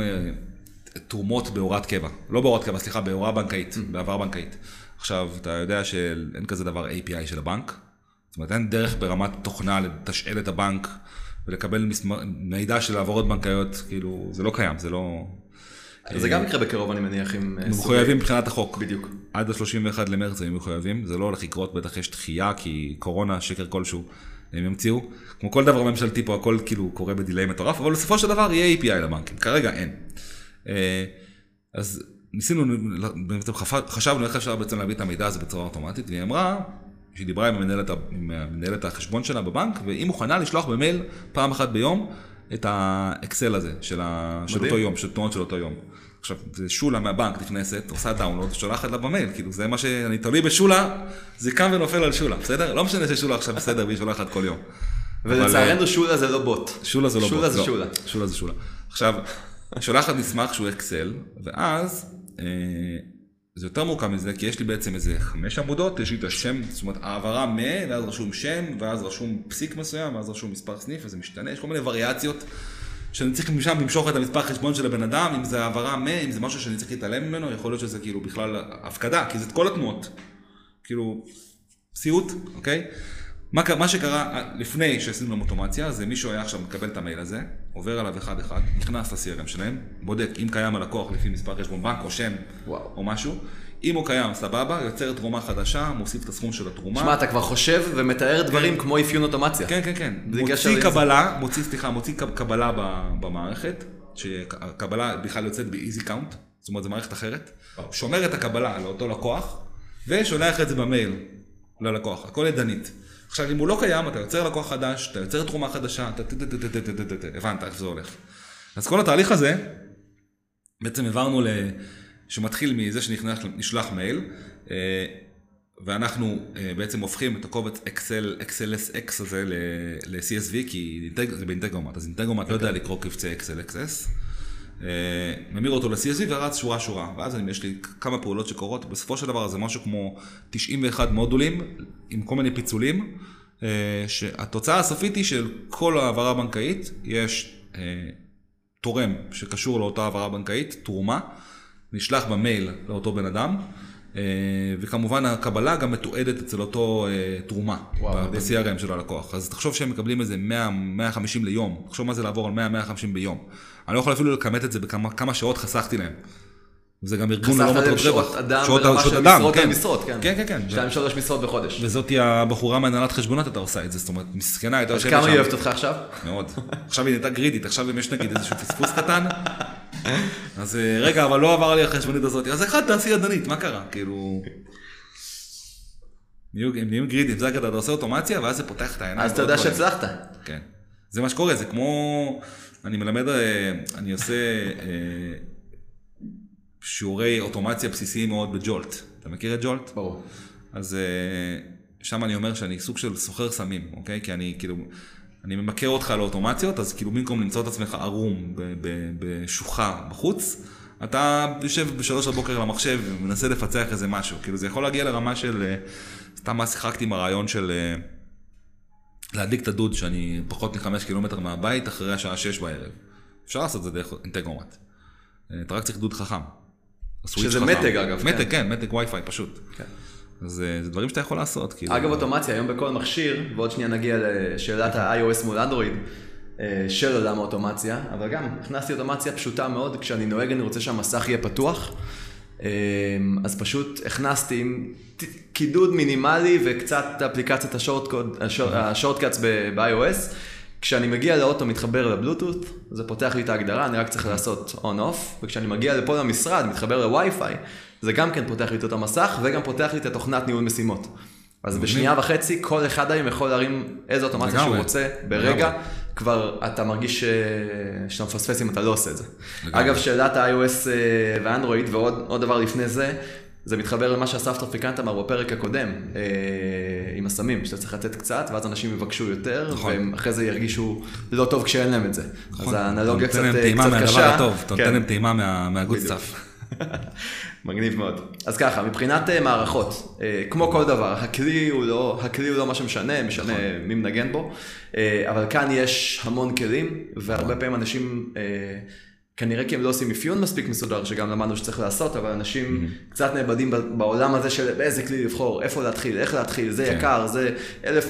תרומות בהוראת קבע. לא בהוראת קבע, סליחה, בהוראה בנקאית, בעבר בנקאית. עכשיו, אתה יודע שאין כזה דבר API של הבנק. זאת אומרת, אין דרך ברמת תוכנה לתשאל את הבנק ולקבל מסמר... מידע של העברות בנקאיות, כאילו, זה לא קיים, זה לא... זה גם יקרה בקרוב, אני מניח, עם... אה, מחויבים מבחינת החוק. בדיוק. עד ה-31 למרץ הם מחויבים, זה לא הולך לקרות, בטח יש דחייה, כי קורונה, שקר כלשהו, הם ימציאו. כמו כל דבר ממשלתי פה, הכל כאילו קורה בדיליי מטורף, אבל בסופו של דבר יהיה API לבנקים, כרגע אין. אה, אז ניסינו, בעצם חשבנו איך אפשר בעצם להביא את המידע הזה בצורה אוטומטית, והיא אמרה, שהיא דיברה עם המנהלת, ה- עם מנהלת החשבון שלה בבנק, והיא מוכנה לשלוח במייל פעם אחת ביום את האקסל הזה של, ה... של. אותו יום, של תנועות של אותו יום. עכשיו, שולה מהבנק נכנסת, עושה דאונלוד, שולחת לה במייל, כאילו זה מה שאני תלוי בשולה, זה קם ונופל על שולה, בסדר? לא משנה ששולה עכשיו בסדר והיא שולחת כל יום. אבל, ולצערנו שולה זה לא בוט. שולה זה לא שולה בוט, זה לא. שולה. שולה זה שולה. עכשיו, שולחת מסמך שהוא אקסל, ואז זה יותר מורכב מזה, כי יש לי בעצם איזה חמש עמודות, יש לי את השם, זאת אומרת העברה מ, ואז רשום שם, ואז רשום פסיק מסוים, ואז רשום מספר סניף, וזה משתנה, יש כל מיני וריאציות. שאני צריך משם למשוך את המספר חשבון של הבן אדם, אם זה העברה מ, אם זה משהו שאני צריך להתעלם ממנו, יכול להיות שזה כאילו בכלל הפקדה, כי זה את כל התנועות. כאילו, סיוט, אוקיי? מה, מה שקרה אה, לפני שעשינו להם אוטומציה, זה מישהו היה עכשיו מקבל את המייל הזה, עובר עליו אחד אחד, נכנס ל-CRM שלהם, בודק אם קיים הלקוח לפי מספר חשבון בנק או שם וואו. או משהו, אם הוא קיים, סבבה, יוצר תרומה חדשה, מוסיף את הסכום של התרומה. שמע, אתה כבר חושב ומתאר דברים כמו אפיון אוטומציה. כן, כן, כן. מוציא. קבלה, מוציא, סליחה, מוציא קב- קבלה במערכת, שהקבלה בכלל יוצאת ב-easy count, זאת אומרת, זו מערכת אחרת. שומר את הקבלה לאותו לקוח, ושולח את זה במייל ללקוח, הכל ידנית. עכשיו, אם הוא לא קיים, אתה יוצר לקוח חדש, אתה יוצר תרומה חדשה, אתה הבנת איך זה הולך. אז כל התהליך הזה, בעצם העברנו ל... שמתחיל מזה שנשלח מייל, אה, ואנחנו אה, בעצם הופכים את הקובץ Excel, XLSX הזה ל- ל-CSV, כי זה באינטגרומט, אז אינטגרומט לא יודע לקרוא קבצי Excel XS. אה, ממיר אותו ל-CSV ורץ שורה שורה, ואז יש לי כמה פעולות שקורות, בסופו של דבר זה משהו כמו 91 מודולים עם כל מיני פיצולים, אה, שהתוצאה הסופית היא של כל העברה בנקאית, יש אה, תורם שקשור לאותה העברה בנקאית, תרומה, נשלח במייל לאותו בן אדם, אה, וכמובן הקבלה גם מתועדת אצל אותו אה, תרומה. ב-CRM של הלקוח. אז תחשוב שהם מקבלים איזה 100, 150 ליום, תחשוב מה זה לעבור על 100-150 ביום. אני לא יכול אפילו לכמת את זה בכמה כמה שעות חסכתי להם. זה גם ארגון חסכת ללא מטרות שעות רווח. אדם שעות- ברמה שעות של אדם, משרות כן. על משרות, כן. כן, כן, כן. שתיים שלוש משרות בחודש. וזאתי הבחורה מהנהלת חשבונות הייתה עושה את זה, זאת אומרת, מסכנה הייתה יושבת כמה שם. היא אוהבת אותך עכשיו? מאוד. עכשיו היא נהייתה גרידית, עכשיו אם יש נגיד איזשהו פספוס קטן, אז אה, רגע, אבל לא עבר לי החשבונית הזאת, אז אחד תעשי ידנית, מה קרה? כאילו... הם נהיים גרידים, זה אתה עושה אוטומציה ואז זה פותח את העיניים. אז אתה יודע. שהצלחת. כן. זה מה שקורה, זה כמו... אני מלמד, אה, אני עושה אה, שיעורי אוטומציה בסיסיים מאוד בג'ולט. אתה מכיר את ג'ולט? ברור. אז אה, שם אני אומר שאני סוג של סוחר סמים, אוקיי? כי אני כאילו, אני ממכר אותך לאוטומציות, אז כאילו במקום למצוא את עצמך ערום בשוחה בחוץ, אתה יושב בשלוש בבוקר על המחשב ומנסה לפצח איזה משהו. כאילו זה יכול להגיע לרמה של, סתם אז שיחקתי עם הרעיון של אה, להדליק את הדוד שאני פחות מחמש קילומטר מהבית אחרי השעה שש בערב. אפשר לעשות את זה דרך אינטגרומט. אה, אתה רק צריך דוד חכם. שזה. מתג, אגב, כן. מתג, כן, מתג וי-פיי פשוט. כן. אז אה, זה דברים שאתה יכול לעשות. כאילו. אגב, אוטומציה, היום בכל מכשיר, ועוד שנייה נגיע לשאלת ה-iOS מול אנדרואיד, אה, של עולם האוטומציה, אבל גם הכנסתי אוטומציה פשוטה מאוד, כשאני נוהג אני רוצה שהמסך יהיה פתוח, אז פשוט הכנסתי עם קידוד מינימלי וקצת אפליקציית השורטקאטס ב-iOS. כשאני מגיע לאוטו מתחבר לבלוטות, זה פותח לי את ההגדרה, אני רק צריך לעשות on-off, וכשאני מגיע לפה למשרד, מתחבר לווי-פיי, זה גם כן פותח לי את אותו מסך, וגם פותח לי את התוכנת ניהול משימות. אז בשנייה וחצי, כל אחד היום יכול להרים איזה אוטומציה שהוא. רוצה, ברגע. כבר אתה מרגיש אה, שאתה מפספס אם אתה לא עושה את זה. לגמרי. אגב, שאלת ה-iOS אה, ואנדרואיד, ועוד עוד דבר לפני זה, זה מתחבר למה שאסף טרפיקנט אמר בפרק הקודם, אה, עם הסמים, שאתה צריך לתת קצת, ואז אנשים יבקשו יותר, נכון. והם אחרי זה ירגישו לא טוב כשאין להם את זה. אז האנלוגיה אתה קצת נותן להם אה, טעימה קצת מהדבר קשה. הטוב, אתה נותן כן. להם טעימה מה- מה good. stuff. מגניב מאוד. אז ככה, מבחינת אה, מערכות, אה, כמו כל דבר, הכלי הוא לא, הכלי הוא לא מה שמשנה, משנה מי מנגן בו, אה, אבל כאן יש המון כלים, והרבה פעמים אנשים, אה, כנראה כי הם לא עושים אפיון מספיק מסודר, שגם למדנו שצריך לעשות, אבל אנשים קצת נאבדים בעולם הזה של באיזה כלי לבחור, איפה להתחיל, איך להתחיל, זה כן. יקר, זה אלף,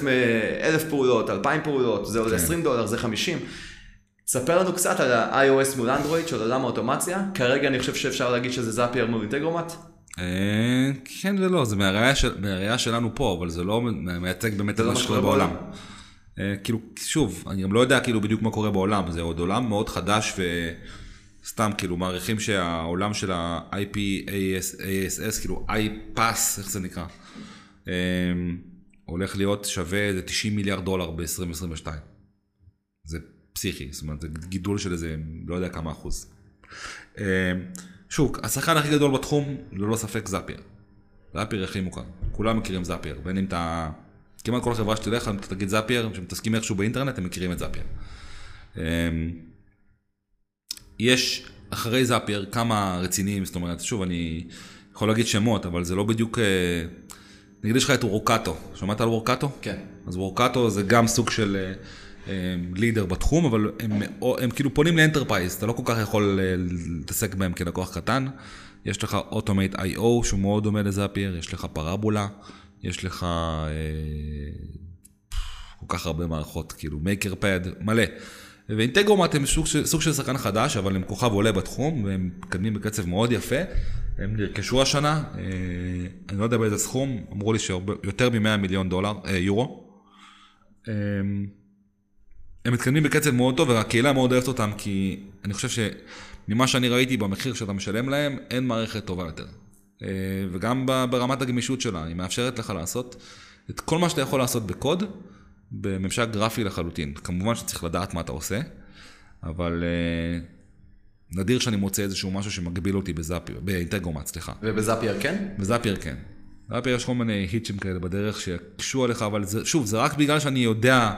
אלף פעולות, אלפיים פעולות, זה עולה כן. 20 דולר, זה 50. ספר לנו קצת על ה-iOS מול אנדרואיד של עולם האוטומציה. כרגע אני חושב שאפשר להגיד שזה זאפייר מול אינטגרומט. אה, כן ולא, זה מהראייה של- מהראייה שלנו פה, אבל זה לא מייצג באמת את לא מה שקורה. בעולם. אה, כאילו, שוב, אני גם לא יודע כאילו בדיוק מה קורה בעולם, זה עוד עולם מאוד חדש וסתם כאילו מעריכים שהעולם של ה-IP-ASS, כאילו iPass, איך זה נקרא, אה, הולך להיות שווה איזה 90 מיליארד דולר ב-2022. זה פסיכי, זאת אומרת, זה גידול של איזה, לא יודע כמה אחוז. אה, שוב, השחקן הכי גדול בתחום, ללא ספק זאפייר. Zapier הכי מוכר, כולם מכירים Zapier, בין אם אתה, כמעט כל חברה שתלך, אם אתה תגיד Zapier, שמתעסקים איכשהו באינטרנט, הם מכירים את Zapier. אה, יש אחרי Zapier כמה רציניים, זאת אומרת, שוב, אני יכול להגיד שמות, אבל זה לא בדיוק, אה, נגיד יש לך את Workato, שמעת על Workato? כן. אז Workato זה גם סוג של leader בתחום, אבל הם, הם כאילו פונים ל-enterprise, אתה לא כל כך יכול אה, להתעסק בהם כלקוח קטן. יש לך אוטומט איי-או שהוא מאוד דומה לזאפייר, יש לך פרבולה, יש לך אה, כל כך הרבה מערכות, כאילו מייקר פד, מלא. ואינטגרומט הם סוג סוג של שחקן חדש, אבל הם כוכב עולה בתחום, והם מתקדמים בקצב מאוד יפה. הם נרכשו השנה, אה, אני לא יודע באיזה סכום, אמרו לי שיותר מ-100 מיליון דולר, אה, יורו. אה, הם מתקדמים בקצב מאוד טוב, והקהילה מאוד אוהבת אותם, כי אני חושב שממה שאני ראיתי במחיר שאתה משלם להם, אין מערכת טובה יותר. אה, וגם ברמת הגמישות שלה, היא מאפשרת לך לעשות את כל מה שאתה יכול לעשות בקוד, בממשק גרפי לחלוטין. כמובן שצריך לדעת מה אתה עושה, אבל אה, נדיר שאני מוצא איזשהו משהו שמגביל אותי בזאפייר, באינטגרומט, סליחה. ובזאפייר כן? בזאפייר כן. זאפייר יש כל מיני היטשים כאלה בדרך שיקשו עליך, אבל זה, שוב, זה רק בגלל שאני יודע,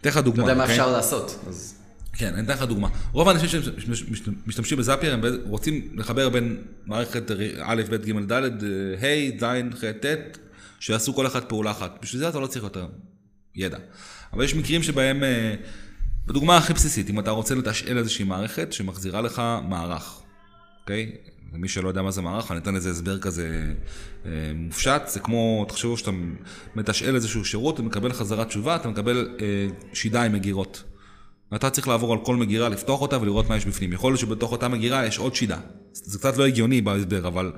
אתן לך דוגמה. אתה יודע מה אוקיי? אפשר לעשות. כן, אני אתן לך דוגמה. רוב האנשים שמשתמשים בזאפייר, הם רוצים לחבר בין מערכת א', ב', ג', ד', ה', ז', ח', ט', שיעשו כל אחת פעולה אחת. בשביל זה אתה לא צריך יותר ידע. אבל יש מקרים שבהם, אה, בדוגמה הכי בסיסית, אם אתה רוצה לתשאל איזושהי מערכת שמחזירה לך מערך, אוקיי? ומי שלא יודע מה זה מערך, אני אתן איזה הסבר כזה אה, מופשט, זה כמו, תחשבו שאתה מתשאל איזשהו שירות ומקבל חזרה תשובה, אתה מקבל אה, שידה עם מגירות. ואתה צריך לעבור על כל מגירה, לפתוח אותה ולראות מה יש בפנים. יכול להיות שבתוך אותה מגירה יש עוד שידה. זה קצת לא הגיוני בהסבר, אבל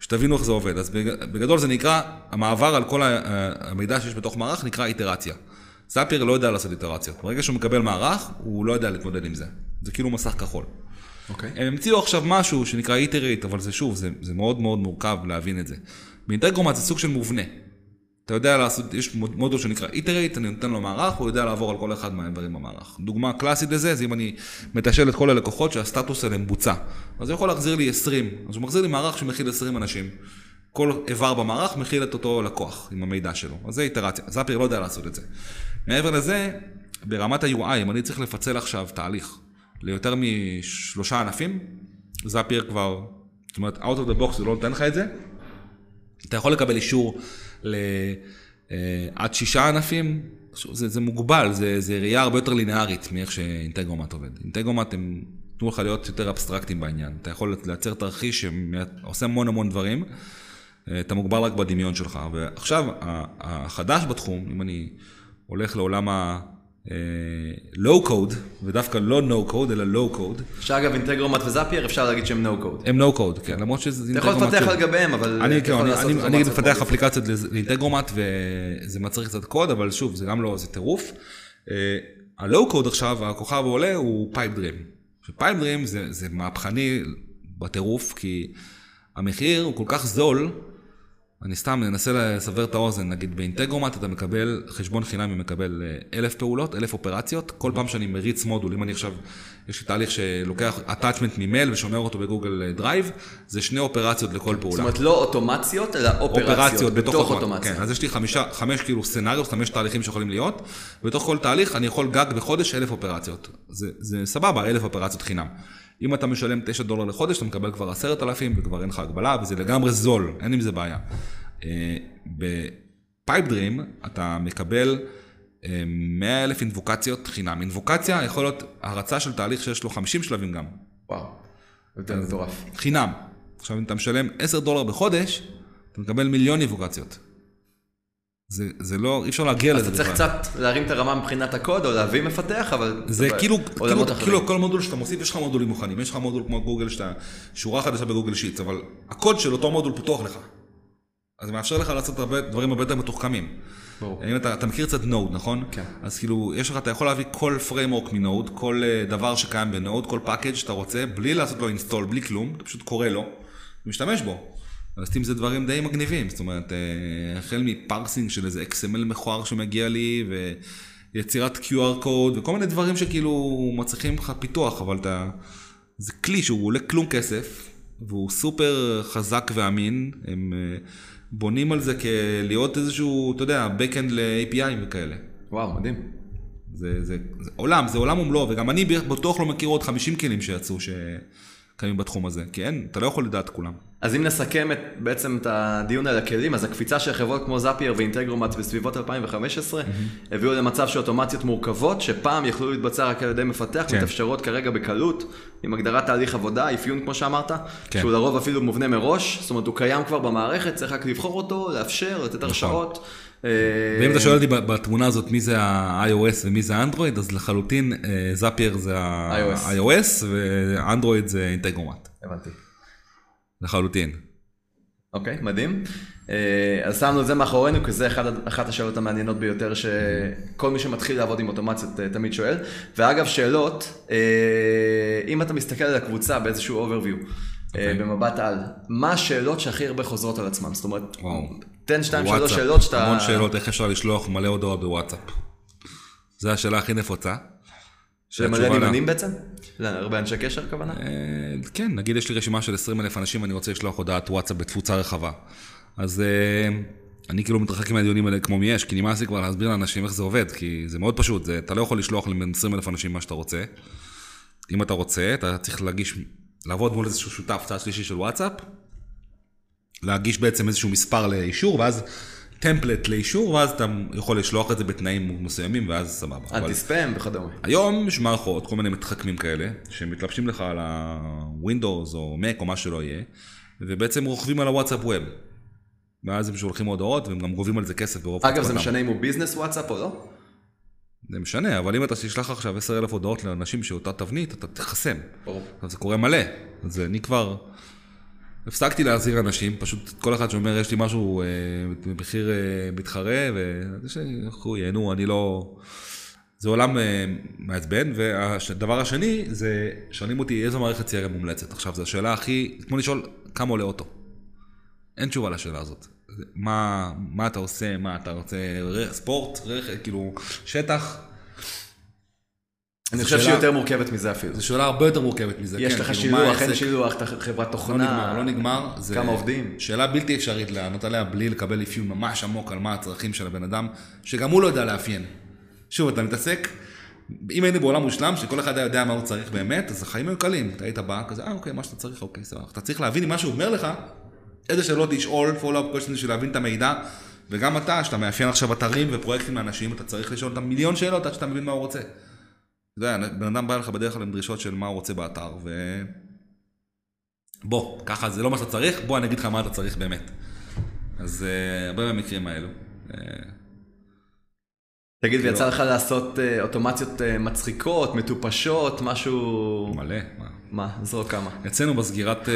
שתבינו איך זה עובד. אז בגדול זה נקרא, המעבר על כל המידע שיש בתוך מערך נקרא איטרציה. זאפייר לא יודע לעשות איטרציות. ברגע שהוא מקבל מערך, הוא לא יודע להתמודד עם זה. זה כאילו מסך כחול. אוקיי. הם המציאו עכשיו משהו שנקרא איטרית, אבל זה שוב, זה, זה מאוד מאוד מורכב להבין את זה. ב-Integromat זה סוג של מובנה. אתה יודע לעשות, יש מודול שנקרא iterate, אני נותן לו מערך, הוא יודע לעבור על כל אחד מהדברים במערך. דוגמה קלאסית לזה, זה אם אני מתשאל את כל הלקוחות שהסטטוס שלהם בוצע. אז הוא יכול להחזיר לי 20, אז הוא מחזיר לי מערך שמכיל 20 אנשים. כל איבר במערך מכיל את אותו לקוח עם המידע שלו. אז זה איטרציה, Zapier לא יודע לעשות את זה. מעבר לזה, ברמת ה-UI, אם אני צריך לפצל עכשיו תהליך ליותר משלושה ענפים, זאפיר כבר, זאת אומרת, out of the box הוא לא נותן לך את זה. אתה יכול לקבל אישור לעד שישה ענפים, זה, זה מוגבל, זה, זה ראייה הרבה יותר ליניארית מאיך שאינטגרומט עובד. אינטגרומט הם נתנו לך להיות יותר אבסטרקטים בעניין. אתה יכול לייצר תרחיש שעושה המון המון דברים, אתה מוגבל רק בדמיון שלך. ועכשיו, החדש בתחום, אם אני הולך לעולם ה... low uh, code, ודווקא לא no code, אלא low code. שאגב, Integromat ו-Zapier אפשר להגיד שהם no code. הם no code, כן, למרות שזה אתה יכול לפתח על גביהם, אבל אני, כן, אני, מפתח אפליקציות ל-Integromat, וזה מצריך קצת קוד, אבל שוב, זה גם לא, זה טירוף. ה-low code עכשיו, הכוכב העולה, הוא Pipedream. Pipedream זה, זה מהפכני בטירוף, כי המחיר הוא כל כך זול, אני סתם מנסה לסבר את האוזן, נגיד ב-Integromat אתה מקבל, חשבון חינמי מקבל אה, אלף פעולות, אלף אופרציות, כל פעם שאני מריץ מודול, אם אני עכשיו, יש לי תהליך שלוקח attachment ממייל ושומר אותו ב-Google Drive, זה שני אופרציות לכל פעולה. זאת אומרת, לא אוטומציות, אלא אופרציות, אופרציות בתוך בתוך אוטומציה. כן, אז יש לי חמישה, חמש כאילו סצנריות, חמש תהליכים שיכולים להיות, בתוך כל תהליך אני יכול גג בחודש אלף אופרציות. זה, זה סבבה, אלף אופרציות חינם. אם אתה משלם 9 דולר לחודש, אתה מקבל כבר עשרת אלפים וכבר אין לך הגבלה, וזה לגמרי זול, אין עם זה בעיה. אה, ב-Pipedream אתה מקבל 100 אלף אינבוקציות חינם. אינבוקציה יכול להיות הרצה של תהליך שיש לו 50 שלבים גם, וואו, יותר מטורף. חינם. עכשיו אם אתה משלם 10 דולר בחודש, אתה מקבל מיליון אינבוקציות. זה, זה לא, אי אפשר להגיע אז לזה אתה צריך קצת להרים את הרמה מבחינת הקוד, או להביא מפתח, אבל... זה כאילו, כאילו. כאילו כל מודול שאתה מוסיף, יש לך מודולים מוכנים, יש לך מודול כמו גוגל, שאתה, שורה חדשה בגוגל שיטס, אבל הקוד של אותו מודול פתוח לך. אז זה מאפשר לך לעשות הרבה, דברים הרבה יותר מתוחכמים. ברור. אם אתה, אתה מכיר קצת Node, נכון? כן. אז כאילו, יש לך, אתה יכול להביא כל framework מ-Node, כל אה, דבר שקיים ב-Node, כל package שאתה רוצה, בלי לעשות לו install, בלי כלום, אתה פשוט קורא לו, ומשתמש בו. אז עם זה דברים די מגניבים, זאת אומרת, אה, החל מ-parsing של איזה XML מכוער שמגיע לי, ויצירת QR קוד, וכל מיני דברים שכאילו מצריכים לך פיתוח, אבל אתה... זה כלי שהוא עולה כלום כסף, והוא סופר חזק ואמין, הם אה, בונים על זה כלהיות איזשהו, אתה יודע, backend ל-API וכאלה. וואו, מדהים. זה, זה, זה עולם, זה עולם ומלואו, וגם אני בטוח לא מכיר עוד 50 כלים שיצאו שקיימים בתחום הזה, כי אין, אתה לא יכול לדעת כולם. אז אם נסכם את, בעצם את הדיון על הכלים, אז הקפיצה של חברות כמו זאפייר ואינטגרומט בסביבות 2015, הביאו למצב שאוטומציות מורכבות, שפעם יכלו להתבצע רק על ידי מפתח, כן. מתאפשרות כרגע בקלות, עם הגדרת תהליך עבודה, אפיון כמו שאמרת, כן. שהוא לרוב אפילו מובנה מראש, זאת אומרת הוא קיים כבר במערכת, צריך רק לבחור אותו, לאפשר, לתת הרשאות. אה, נכון. ואם אתה שואל אותי בתמונה הזאת מי זה ה-iOS ומי זה האנדרואיד, אז לחלוטין אה, זאפייר זה iOS. ה-iOS ואנדרואיד זה אינטגרומט. הבנתי. לחלוטין. אוקיי, מדהים. אה, אז שמנו את זה מאחורינו, כי זה אחת, אחת השאלות המעניינות ביותר שכל מי שמתחיל לעבוד עם אוטומציות אה, תמיד שואל. ואגב, שאלות, אה, אם אתה מסתכל על הקבוצה באיזשהו overview, אוקיי. במבט על, מה השאלות שהכי הרבה חוזרות על עצמן? זאת אומרת, וואו. תן שתיים, שלוש. שאלות שאתה... המון שאלות, איך אפשר לשלוח מלא הודעות בוואטסאפ. זו השאלה הכי נפוצה. למלא נמענים בעצם? להרבה אנשי קשר הכוונה? אה, כן, נגיד יש לי רשימה של 20 אלף אנשים ואני רוצה לשלוח הודעת וואטסאפ בתפוצה רחבה. אז אה, אני כאילו מתרחק מהדיונים האלה כמו מי יש, כי נמאס לי כבר להסביר לאנשים איך זה עובד, כי זה מאוד פשוט, זה, אתה לא יכול לשלוח ל-20 אלף אנשים מה שאתה רוצה. אם אתה רוצה, אתה צריך להגיש, לעבוד מול איזשהו שותף צד שלישי של וואטסאפ, להגיש בעצם איזשהו מספר לאישור, ואז טמפלט לאישור, ואז אתה יכול לשלוח את זה בתנאים מסוימים, ואז סבבה. אבל אנטי ספאם וכדומה. היום יש מערכות, כל מיני מתחכמים כאלה, שמתלבשים לך על ה-Windows או Mac או מה שלא יהיה, ובעצם רוכבים על הוואטסאפ ווב. ואז הם שולחים הודעות, והם גם גובים על זה כסף ברוב אגב, זה. משנה אם הוא ביזנס וואטסאפ או לא? זה משנה, אבל אם אתה תשלח עכשיו 10,000 הודעות לאנשים שאותה תבנית, אתה תחסם. ברור. זה קורה מלא, אז אני כבר הפסקתי להזהיר אנשים, פשוט כל אחד שאומר יש לי משהו אה, במחיר אה, מתחרה, ושכו ייהנו, אני לא... זה עולם אה, מעצבן, והדבר השני זה, שואלים אותי איזו מערכת CRM מומלצת. עכשיו זו השאלה הכי, כמו לשאול כמה עולה אוטו. אין תשובה לשאלה הזאת. מה, מה אתה עושה, מה אתה רוצה, ספורט, רכב, כאילו, שטח, אני חושב שהיא יותר מורכבת מזה אפילו. זו שאלה הרבה יותר מורכבת מזה. יש כן, לך כאילו, שילוח, אין? שילוח, אתה חברת לא תוכנה. נגמר, לא נגמר. כמה עובדים? שאלה בלתי אפשרית לענות עליה בלי לקבל אפיון ממש עמוק על מה הצרכים של הבן אדם, שגם הוא לא יודע לאפיין. שוב, אתה מתעסק, אם היינו בעולם מושלם, שכל אחד היה יודע מה הוא צריך באמת, אז החיים היו קלים. אתה היית בא כזה, אה אוקיי, מה שאתה צריך, אוקיי, סבבה. אתה צריך להבין אם מה שהוא אומר לך, איזה שאלות לשאול, follow-up questions בשביל להבין את המידע, וגם אתה, שאתה מאפיין עכשיו אתרים ופרויקטים לאנשים, אתה צריך לשאול אותם מיליון שאלות עד שאתה מבין מה הוא רוצה. אתה יודע, בן אדם בא לך בדרך כלל עם דרישות של מה הוא רוצה באתר, ו... בוא, ככה זה לא מה שאתה צריך, בוא אני אגיד לך מה אתה צריך באמת. אז uh, הרבה מהמקרים האלו. Uh, תגיד, כאילו- ויצא לך לעשות אה, אוטומציות אה, מצחיקות, מטופשות, משהו... מלא, מה. מה? זרוק כמה. אצלנו בסגירת, אה,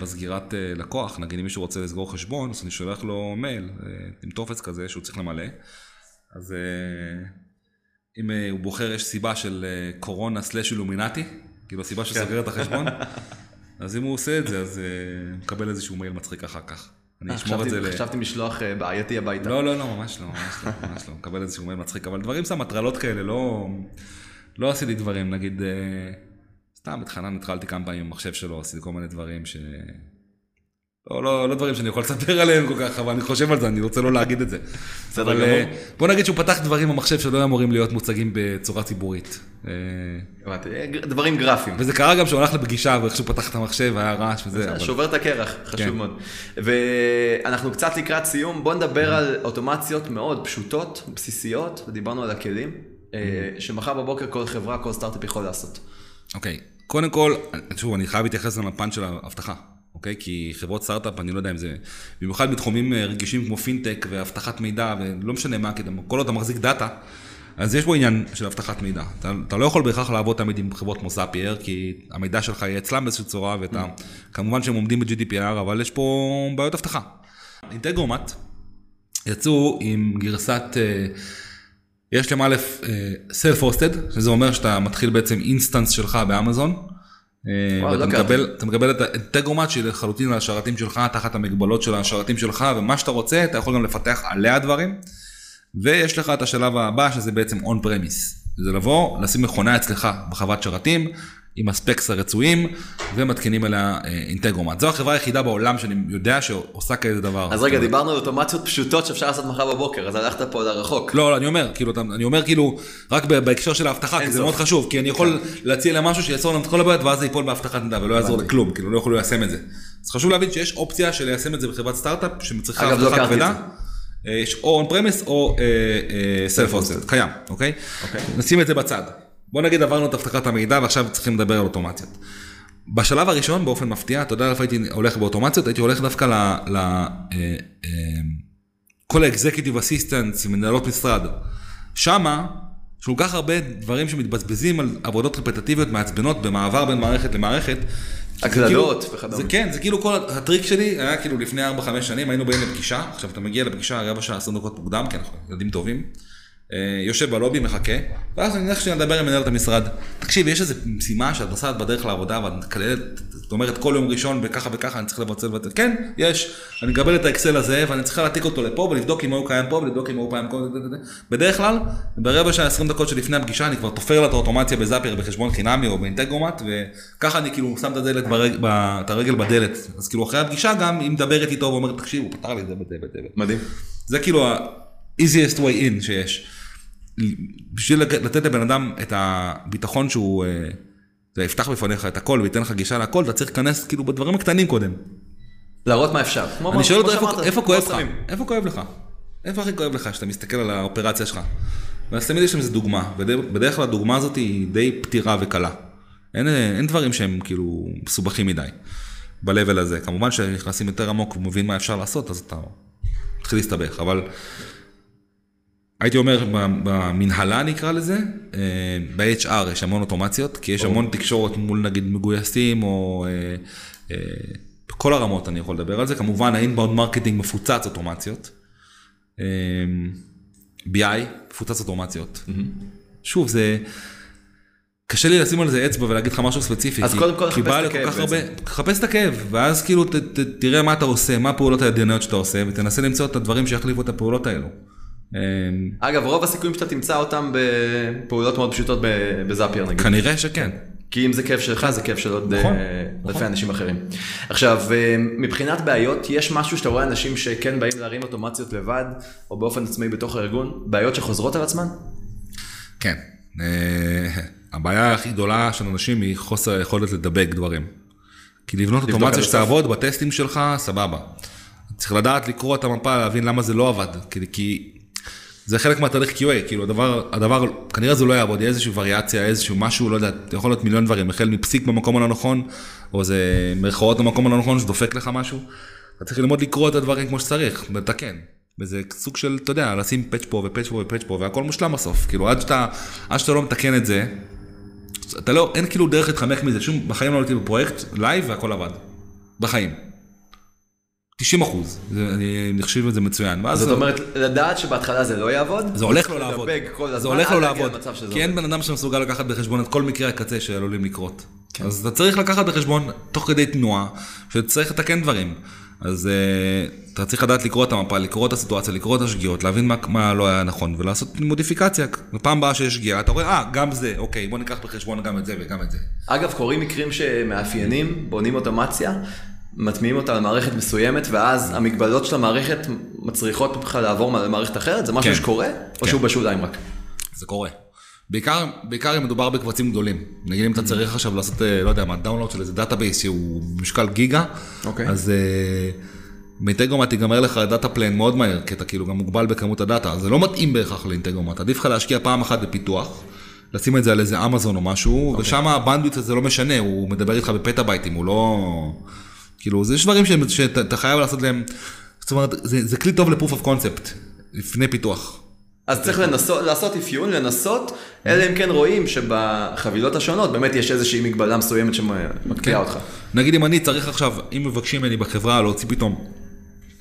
בסגירת אה, לקוח, נגיד אם מישהו רוצה לסגור חשבון, אז אני שולח לו מייל אה, עם טופס כזה שהוא צריך למלא. אז אה, אם אה, הוא בוחר, יש סיבה של אה, קורונה slash אילומינטי, כאילו הסיבה שסוגר את החשבון, אז אם הוא עושה את זה, אז אה, הוא מקבל איזשהו מייל מצחיק אחר כך. אני אה, אשמור את זה ל... חשבתי משלוח אה, בעייתי הביתה. לא, לא, לא, ממש לא, ממש לא, ממש לא. מקבל איזשהו מייל מצחיק, אבל דברים סתם, הטרלות כאלה, לא... לא עשיתי דברים, נגיד, אה, סתם, את חנן התחלתי כמה פעמים עם המחשב שלו, עשיתי כל מיני דברים ש... לא, לא, לא דברים שאני יכול לספר עליהם כל כך, אבל אני חושב על זה, אני רוצה לא להגיד את זה. בסדר אבל, גמור. אה, בוא נגיד שהוא פתח דברים במחשב שלא אמורים להיות מוצגים בצורה ציבורית. אה, אה, דברים גרפיים. וזה קרה גם שהוא הלך לפגישה, ואיך שהוא פתח את המחשב, היה רעש וזה. אבל- שובר את הקרח, חשוב כן. מאוד. ואנחנו קצת לקראת סיום, בוא נדבר על אוטומציות מאוד פשוטות, בסיסיות, ודיברנו על הכלים, אה, שמחר בבוקר כל חברה, כל סטארט-אפ יכול לעשות. אוקיי, קודם כל, שוב, אני חייב להתייחס לפן של האבטחה, אוקיי? כי חברות סטארט-אפ, אני לא יודע אם זה, במיוחד בתחומים אה, רגישים כמו פינטק ואבטחת מידע, ולא משנה מה, כי כל עוד אתה מחזיק דאטה, אז יש בו עניין של אבטחת מידע. אתה, אתה לא יכול בהכרח לעבוד תמיד עם חברות כמו Zapier, כי המידע שלך יהיה אצלם באיזושהי צורה, ואתה, כמובן שהם עומדים ב-GDPR, אבל יש פה בעיות אבטחה. Integromat יצאו עם גרסת... אה, יש להם א', self hosted, שזה אומר שאתה מתחיל בעצם instance שלך באמזון. אה, לא. מקבל, אתה מקבל את ה-Integromat שהיא לחלוטין על השרתים שלך, תחת המגבלות של השרתים שלך, ומה שאתה רוצה, אתה יכול גם לפתח עליה דברים. ויש לך את השלב הבא, שזה בעצם on premise. זה לבוא, לשים מכונה אצלך בחוות שרתים, עם ה-specs הרצויים, ומתקינים עליה אה, Integromat. זו החברה היחידה בעולם שאני יודע שעושה כזה דבר. אז רגע, דיברנו על אוטומציות פשוטות שאפשר לעשות מחר בבוקר, אז הלכת פה לרחוק. לא, לא, אני אומר, כאילו, אני אומר כאילו, רק בהקשר של האבטחה, כי זה. מאוד חשוב, כי אני יכול להציע להם משהו שיעצור להם את כל הבעיות, ואז זה ייפול באבטחת מידע, ולא יעזור לכלום, כאילו, לא יוכלו ליישם את זה. אז חשוב להבין שיש אופציה של ליישם את זה בחברת סטארט-אפ, שמצריכה לא אבטחה כבדה. אה, יש או און פרמס או סלף הוסטד, קיים, אוקיי? אוקיי. נשים את זה בצד. בוא נגיד עברנו את אבטחת המידע ועכשיו צריכים לדבר על אוטומציות. בשלב הראשון, באופן מפתיע, אתה יודע איפה הייתי הולך באוטומציות? הייתי הולך דווקא ל... ל אה, אה, כל האקזקיוטיב אסיסטנס, מנהלות משרד. שמה, יש כל כך הרבה דברים שמתבזבזים על עבודות רפטטיביות מעצבנות במעבר בין מערכת למערכת. זה הקלדות כאילו- וכדומה. זה כן, זה כאילו כל הטריק שלי היה כאילו לפני 4-5 שנים, היינו באים לפגישה, עכשיו אתה מגיע לפגישה רבע שעה, 20 דקות מוקדם, כי אנחנו ילדים טובים. אה, יושב בלובי, מחכה, ואז אני הולך שנייה לדבר עם מנהלת המשרד. תקשיב, יש איזו משימה שאת נוסעת בדרך לעבודה ואת מקללת, זאת אומרת כל יום ראשון וככה וככה אני צריך לבצע ובצע, כן, יש, אני מקבל את האקסל הזה ואני צריך להעתיק אותו לפה ולבדוק אם הוא קיים פה ולבדוק אם הוא קיים פה, בדרך כלל, ברבע שעה 20 דקות שלפני הפגישה אני כבר תופר לה את האוטומציה בזאפר בחשבון חינמי או באינטגרומט, וככה אני כאילו שם את הדלת, ברג, ב, את הרגל בדלת, אז כאילו אחרי הפגישה גם היא מדברת איתו ואומרת תקשיב הוא פתר לי את זה בזה בזה. מדהים. זה כאילו ה-easiest way in שיש. בשביל לתת לבן אדם את הביטחון שהוא אה, זה יפתח בפניך את הכל וייתן לך גישה להכל, אתה צריך להיכנס כאילו בדברים הקטנים קודם. להראות מה אפשר. אני שואל אותו איפה- כמו כואב לך? איפה כואב לך? איפה הכי כואב לך שאתה מסתכל על האופרציה שלך? ואז תמיד יש שם איזה דוגמה, ובדרך כלל הדוגמה הזאת היא די פתירה וקלה. אין, אין דברים שהם כאילו מסובכים מדי ב-level הזה. כמובן שנכנסים יותר עמוק ומבין מה אפשר לעשות, אז אתה מתחיל להסתבך, אבל הייתי אומר במנהלה נקרא לזה, אה, ב-HR יש המון אוטומציות, כי יש המון תקשורת מול נגיד מגויסים או אה, אה, בכל הרמות אני יכול לדבר על זה, כמובן ה-inbound marketing מפוצץ אוטומציות, BI מפוצץ אוטומציות. שוב זה. קשה לי לשים על זה אצבע ולהגיד לך משהו ספציפי. אז כי- קודם כל כי בא את לכל הכאב כך הרבה. חפש את הכאב, ואז כאילו ת, ת, תראה מה אתה עושה, מה הפעולות הידניות שאתה עושה, ותנסה למצוא את הדברים שיחליפו את הפעולות האלו. אה, אגב, רוב הסיכויים שאתה תמצא אותם בפעולות מאוד פשוטות בזאפייר נגיד. כנראה שכן. כי אם זה כאב שלך, זה כאב של עוד נכון, אה, נכון. אלפי אנשים אחרים. עכשיו, אה, מבחינת בעיות, יש משהו שאתה רואה אנשים שכן באים להרים אוטומציות לבד, או באופן עצמאי בתוך הארגון, בעיות שחוזרות על עצמן? כן. אה, הבעיה הכי גדולה של אנשים היא חוסר היכולת לדבק דברים. כי לבנות אוטומציה. שתעבוד בטסטים שלך, סבבה. צריך לדעת לקרוא את המפה, להבין למה זה לא עבד. כי זה חלק מהתהליך QA, כאילו הדבר, הדבר, כנראה זה לא יעבוד, יהיה איזושהי וריאציה, איזשהו משהו, לא יודע, יכול להיות מיליון דברים, החל מפסיק במקום הלא נכון, או זה מירכאות במקום הלא נכון שדופק לך משהו. אתה צריך ללמוד לקרוא את הדברים כמו שצריך, ולתקן. וזה סוג של, אתה יודע, לשים patch פה ו-patch פה ו-patch פה, והכל מושלם בסוף. כאילו, עד שאתה, עד שאתה לא מתקן את זה, אתה לא, אין כאילו דרך להתחמק מזה, שום, בחיים לא הייתי בפרויקט live והכל עבד. בחיים. 90 אחוז, אני מחשיב את זה מצוין. זאת אומרת, לדעת שבהתחלה זה לא יעבוד, זה הולך לדבק לעבוד. זה הולך להגיע לעבוד. כי אין. בן אדם שמסוגל לקחת בחשבון את כל מקרי הקצה שעלולים לקרות. כן. אז אתה צריך לקחת בחשבון, תוך כדי תנועה, שצריך לתקן דברים. אז uh, אתה צריך לדעת לקרוא את המפה, לקרוא את הסיטואציה, לקרוא את השגיאות, להבין מה, מה לא היה נכון, ולעשות מודיפיקציה. בפעם הבאה שיש שגיאה, אתה רואה, אה, גם זה, אוקיי, בוא ניקח בחשבון גם את זה וגם את זה. אגב, קורים מקרים שמאפיינים, בונים אוטומציה, מטמיעים אותה על מערכת מסוימת, ואז המגבלות של המערכת מצריכות ממך לעבור למערכת אחרת? זה משהו כן. שקורה? או כן. שהוא בשוליים רק? זה קורה. בעיקר, בעיקר אם מדובר בקבצים גדולים. נגיד אם אתה צריך עכשיו לעשות, אה, לא יודע מה, download של איזה database שהוא במשקל גיגה, אוקיי. אז אה, ב-Integromat ייגמר לך data plan מאוד מהר, כי אתה כאילו גם מוגבל בכמות הדאטה, אז זה לא מתאים בהכרח ל-Integromat, עדיף לך להשקיע פעם אחת בפיתוח, לשים את זה על איזה אמזון או משהו, אוקיי. ושם הבנדוויט הזה לא משנה, הוא מדבר איתך בפטאבייטים, הוא לא... כאילו, זה יש דברים שאתה אתה חייב לעשות להם, זאת אומרת, זה, זה כלי טוב ל-proof of concept, לפני פיתוח. אז צריך לנסות, לעשות אפיון, לנסות, אלא אם כן רואים שבחבילות השונות באמת יש איזושהי מגבלה מסוימת שמקפיאה אותך. נגיד אם אני צריך עכשיו, אם מבקשים ממני בחברה להוציא פתאום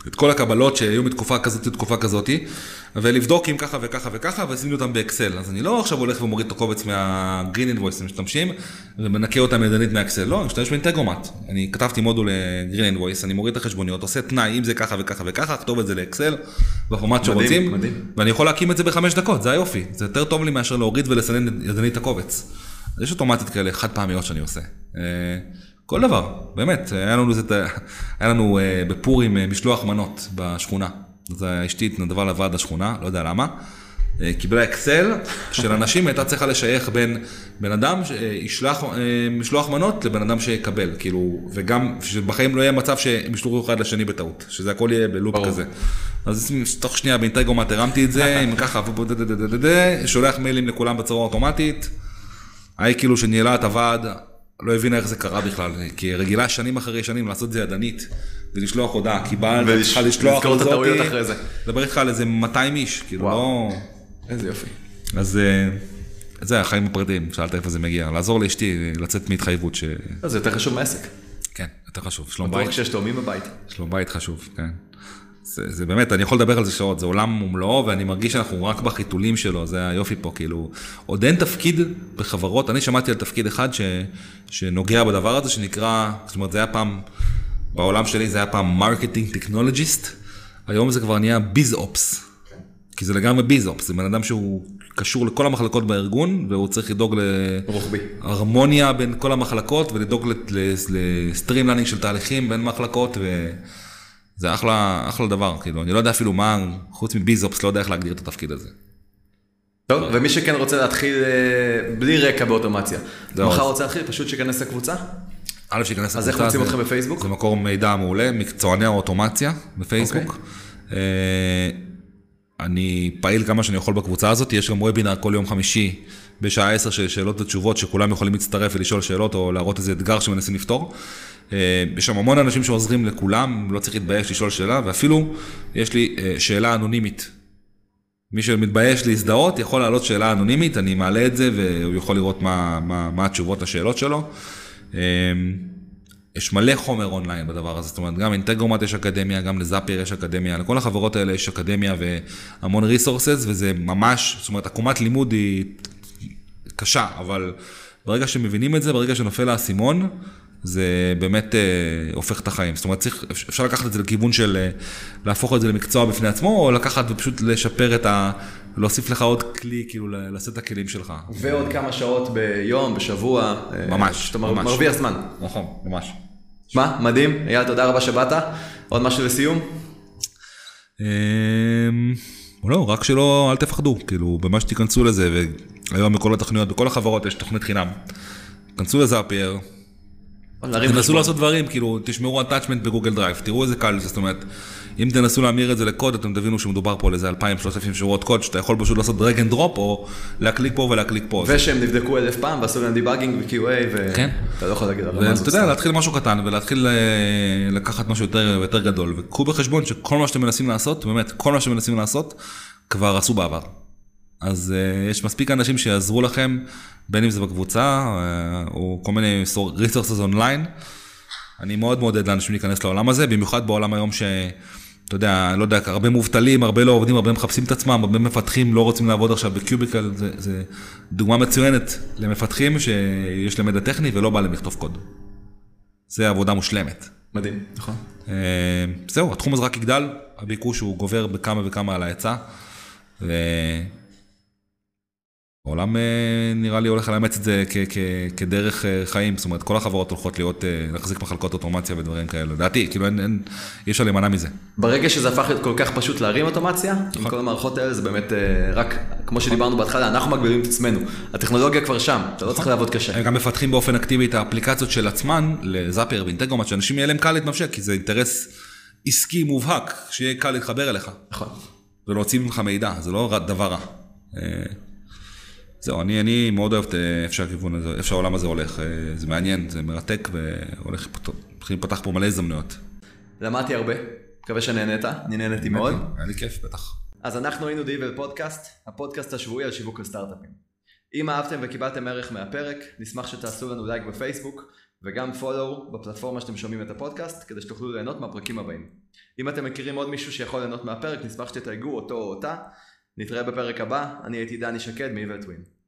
את כל הקבלות שהיו מתקופה כזאת לתקופה כזאת, ולבדוק אם ככה וככה וככה, ולשים אותם באקסל. אז אני לא עכשיו הולך ומוריד את הקובץ מה-green invoice שמשתמשים, ומנקה אותם ידנית מהאקסל. לא, אני משתמש באינטגרומט. אני כתבתי מודול ל-green invoice, אני מוריד את החשבוניות, עושה תנאי, אם זה ככה וככה וככה, כתוב את זה לאקסל, בפורמט שרוצים, מדהים. ואני יכול להקים את זה בחמש דקות, זה היופי. זה יותר טוב לי מאשר להוריד ולסנן ידנית את הקובץ. יש אוטומטית כאלה חד פעמיות שאני עושה. כל דבר, באמת, היה לנו, איזה, היה לנו אה, בפורים אה, משלוח מנות בשכונה. אז אשתי התנדבה לוועד השכונה, לא יודע למה. אה, קיבלה אקסל של אנשים, הייתה צריכה לשייך בין בן אדם שישלח אה, משלוח מנות לבן אדם שיקבל, כאילו, וגם שבחיים לא יהיה מצב שהם ישלחו אחד לשני בטעות, שזה הכל יהיה בלופ ברור. כזה. אז תוך שנייה באינטגרומט הרמתי את זה, עם ככה, שולח מיילים לכולם בצורה אוטומטית. ההיא כאילו שניהלה את הוועד, לא הבינה איך זה קרה בכלל, כי רגילה שנים אחרי שנים לעשות את זה ידנית, ולשלוח הודעה, קיבלת, ולש- צריכה לשלוח את הטעויות אחרי זה. לדבר איתך על איזה 200 איש, כאילו. לא... איזה יופי. אז אה, זה החיים הפרטיים, שאלת איפה זה מגיע, לעזור לאשתי לצאת מהתחייבות ש... זה יותר חשוב מעסק. כן, יותר חשוב, שלום בטוח בית, כשיש תאומים בבית. שלום בית חשוב, כן. זה, זה באמת, אני יכול לדבר על זה שעות, זה עולם ומלואו, ואני מרגיש שאנחנו רק בחיתולים שלו, זה היופי פה, כאילו, עוד אין תפקיד בחברות, אני שמעתי על תפקיד אחד ש, שנוגע בדבר הזה, שנקרא, זאת אומרת, זה היה פעם, בעולם שלי זה היה פעם marketing technologist, היום זה כבר נהיה biz ops, כי זה לגמרי biz ops, זה בן אדם שהוא קשור לכל המחלקות בארגון, והוא צריך לדאוג. להרמוניה בין כל המחלקות, ולדאוג ל-streamlining של תהליכים בין מחלקות, ו... זה אחלה, אחלה דבר, כאילו, אני לא יודע אפילו מה, חוץ מביזופס, לא יודע איך להגדיר את התפקיד הזה. טוב, ומי שכן רוצה להתחיל אה, בלי רקע באוטומציה, מחר רוצה להתחיל, פשוט שיכנס לקבוצה. א', שייכנס אז איך לקבוצה, מוצאים אתכם בפייסבוק? זה מקור מידע מעולה, מקצועני האוטומציה בפייסבוק. אוקיי. אה, אני פעיל כמה שאני יכול בקבוצה הזאת, יש גם וובינר כל יום חמישי בשעה 10 של שאלות ותשובות, שכולם יכולים להצטרף ולשאול שאלות או להראות איזה אתגר שמנסים לפתור. אה, יש שם המון אנשים שעוזרים לכולם, לא צריך להתבייש לשאול שאלה, ואפילו יש לי אה, שאלה אנונימית. מי שמתבייש להזדהות יכול להעלות שאלה אנונימית, אני מעלה את זה והוא יכול לראות מה, מה, מה התשובות לשאלות שלו. אה, יש מלא חומר אונליין בדבר הזה, זאת אומרת, גם אינטגרומט יש אקדמיה, גם לזאפייר יש אקדמיה, לכל החברות האלה יש אקדמיה והמון ריסורסס, וזה ממש, זאת אומרת, עקומת לימוד היא קשה, אבל ברגע שמבינים את זה, ברגע שנופל האסימון, זה באמת אה, הופך את החיים. זאת אומרת, צריך, אפשר לקחת את זה לכיוון של אה, להפוך את זה למקצוע בפני עצמו, או לקחת ופשוט לשפר את ה... להוסיף לך עוד כלי, כאילו, לשאת את הכלים שלך. ועוד כמה שעות ביום, בשבוע. אה, ממש, שאתה ממש. מרוויח זמן. נכון, ממש. שמע, מדהים. אייל, תודה רבה שבאת. עוד משהו לסיום? אמ, לא, רק שלא, אל תפחדו, כאילו, במה שתיכנסו לזה, והיום בכל התוכניות, בכל החברות יש תוכנית חינם. כנסו ל Zapier, תנסו. לעשות דברים, כאילו, תשמרו attachment ב Google Drive, תראו איזה קל זה, זאת אומרת, אם תנסו להמיר את זה לקוד, אתם תבינו שמדובר פה על איזה 2,000-3,000 שורות קוד, שאתה יכול פשוט לעשות drag and drop, או להקליק פה ולהקליק פה. ושהם נבדקו אלף פעם ועשו להם debugging ו-QA, ואתה. לא יכול להגיד על מה ואתה זאת יודע. להתחיל משהו קטן ולהתחיל אה, לקחת משהו יותר, יותר גדול, וקחו בחשבון שכל מה שאתם מנסים לעשות, באמת, כל מה שאתם מנסים לעשות, כבר עשו בעבר. אז uh, יש מספיק אנשים שיעזרו לכם, בין אם זה בקבוצה, uh, או כל מיני resources אונליין. אני מאוד מעודד לאנשים להיכנס לעולם הזה, במיוחד בעולם היום ש... אתה יודע, לא יודע, הרבה מובטלים, הרבה לא עובדים, הרבה מחפשים את עצמם, הרבה מפתחים לא רוצים לעבוד עכשיו בקיוביקל, זה, זה דוגמה מצוינת למפתחים שיש להם ידע טכני ולא בא להם לכתוב קוד. זה עבודה מושלמת. מדהים, נכון. אה, זהו, התחום הזה רק יגדל, הביקוש הוא גובר בכמה וכמה על ההיצע. העולם אה, נראה לי הולך לאמץ את זה כ- כ- כדרך אה, חיים, זאת אומרת כל החברות הולכות להיות, אה, להחזיק מחלקות אוטומציה ודברים כאלה, לדעתי, כאילו אין, אין, אי אפשר להימנע מזה. ברגע שזה הפך להיות כל כך פשוט להרים אוטומציה, נכון. עם כל המערכות האלה זה באמת רק, כמו שדיברנו בהתחלה, אנחנו מגבילים את עצמנו. הטכנולוגיה כבר שם, אתה לא צריך לעבוד קשה. הם גם מפתחים באופן אקטיבי את האפליקציות של עצמן, לזאפייר ואינטגרומט, שאנשים יהיה להם קל להתממשק, כי זה אינטרס עסקי מובהק, שיהיה קל להתחבר אליך. נכון. ולהוציא ממך מידע, זה לא דבר רע. זהו, אני, אני מאוד אוהב את איפה שהכיוון הזה, איפה שהעולם הזה הולך, אה, זה מעניין, זה מרתק והולך, מתחיל לפתח פה מלא הזדמנויות. למדתי הרבה, מקווה שנהנית, אני נהניתי מאוד. היה לי כיף, בטח. אז אנחנו היינו דיבל פודקאסט, הפודקאסט השבועי על שיווק לסטארט-אפים. אם אהבתם וקיבלתם ערך מהפרק, נשמח שתעשו לנו לייק בפייסבוק, וגם פולו בפלטפורמה שאתם שומעים את הפודקאסט, כדי שתוכלו ליהנות מהפרקים הבאים. אם אתם מכירים עוד מישהו שיכול ליהנות מהפרק, נשמח שתתייגו אותו או אותה. נתראה בפרק הבא, אני הייתי דני שקד מ-Evil Twin.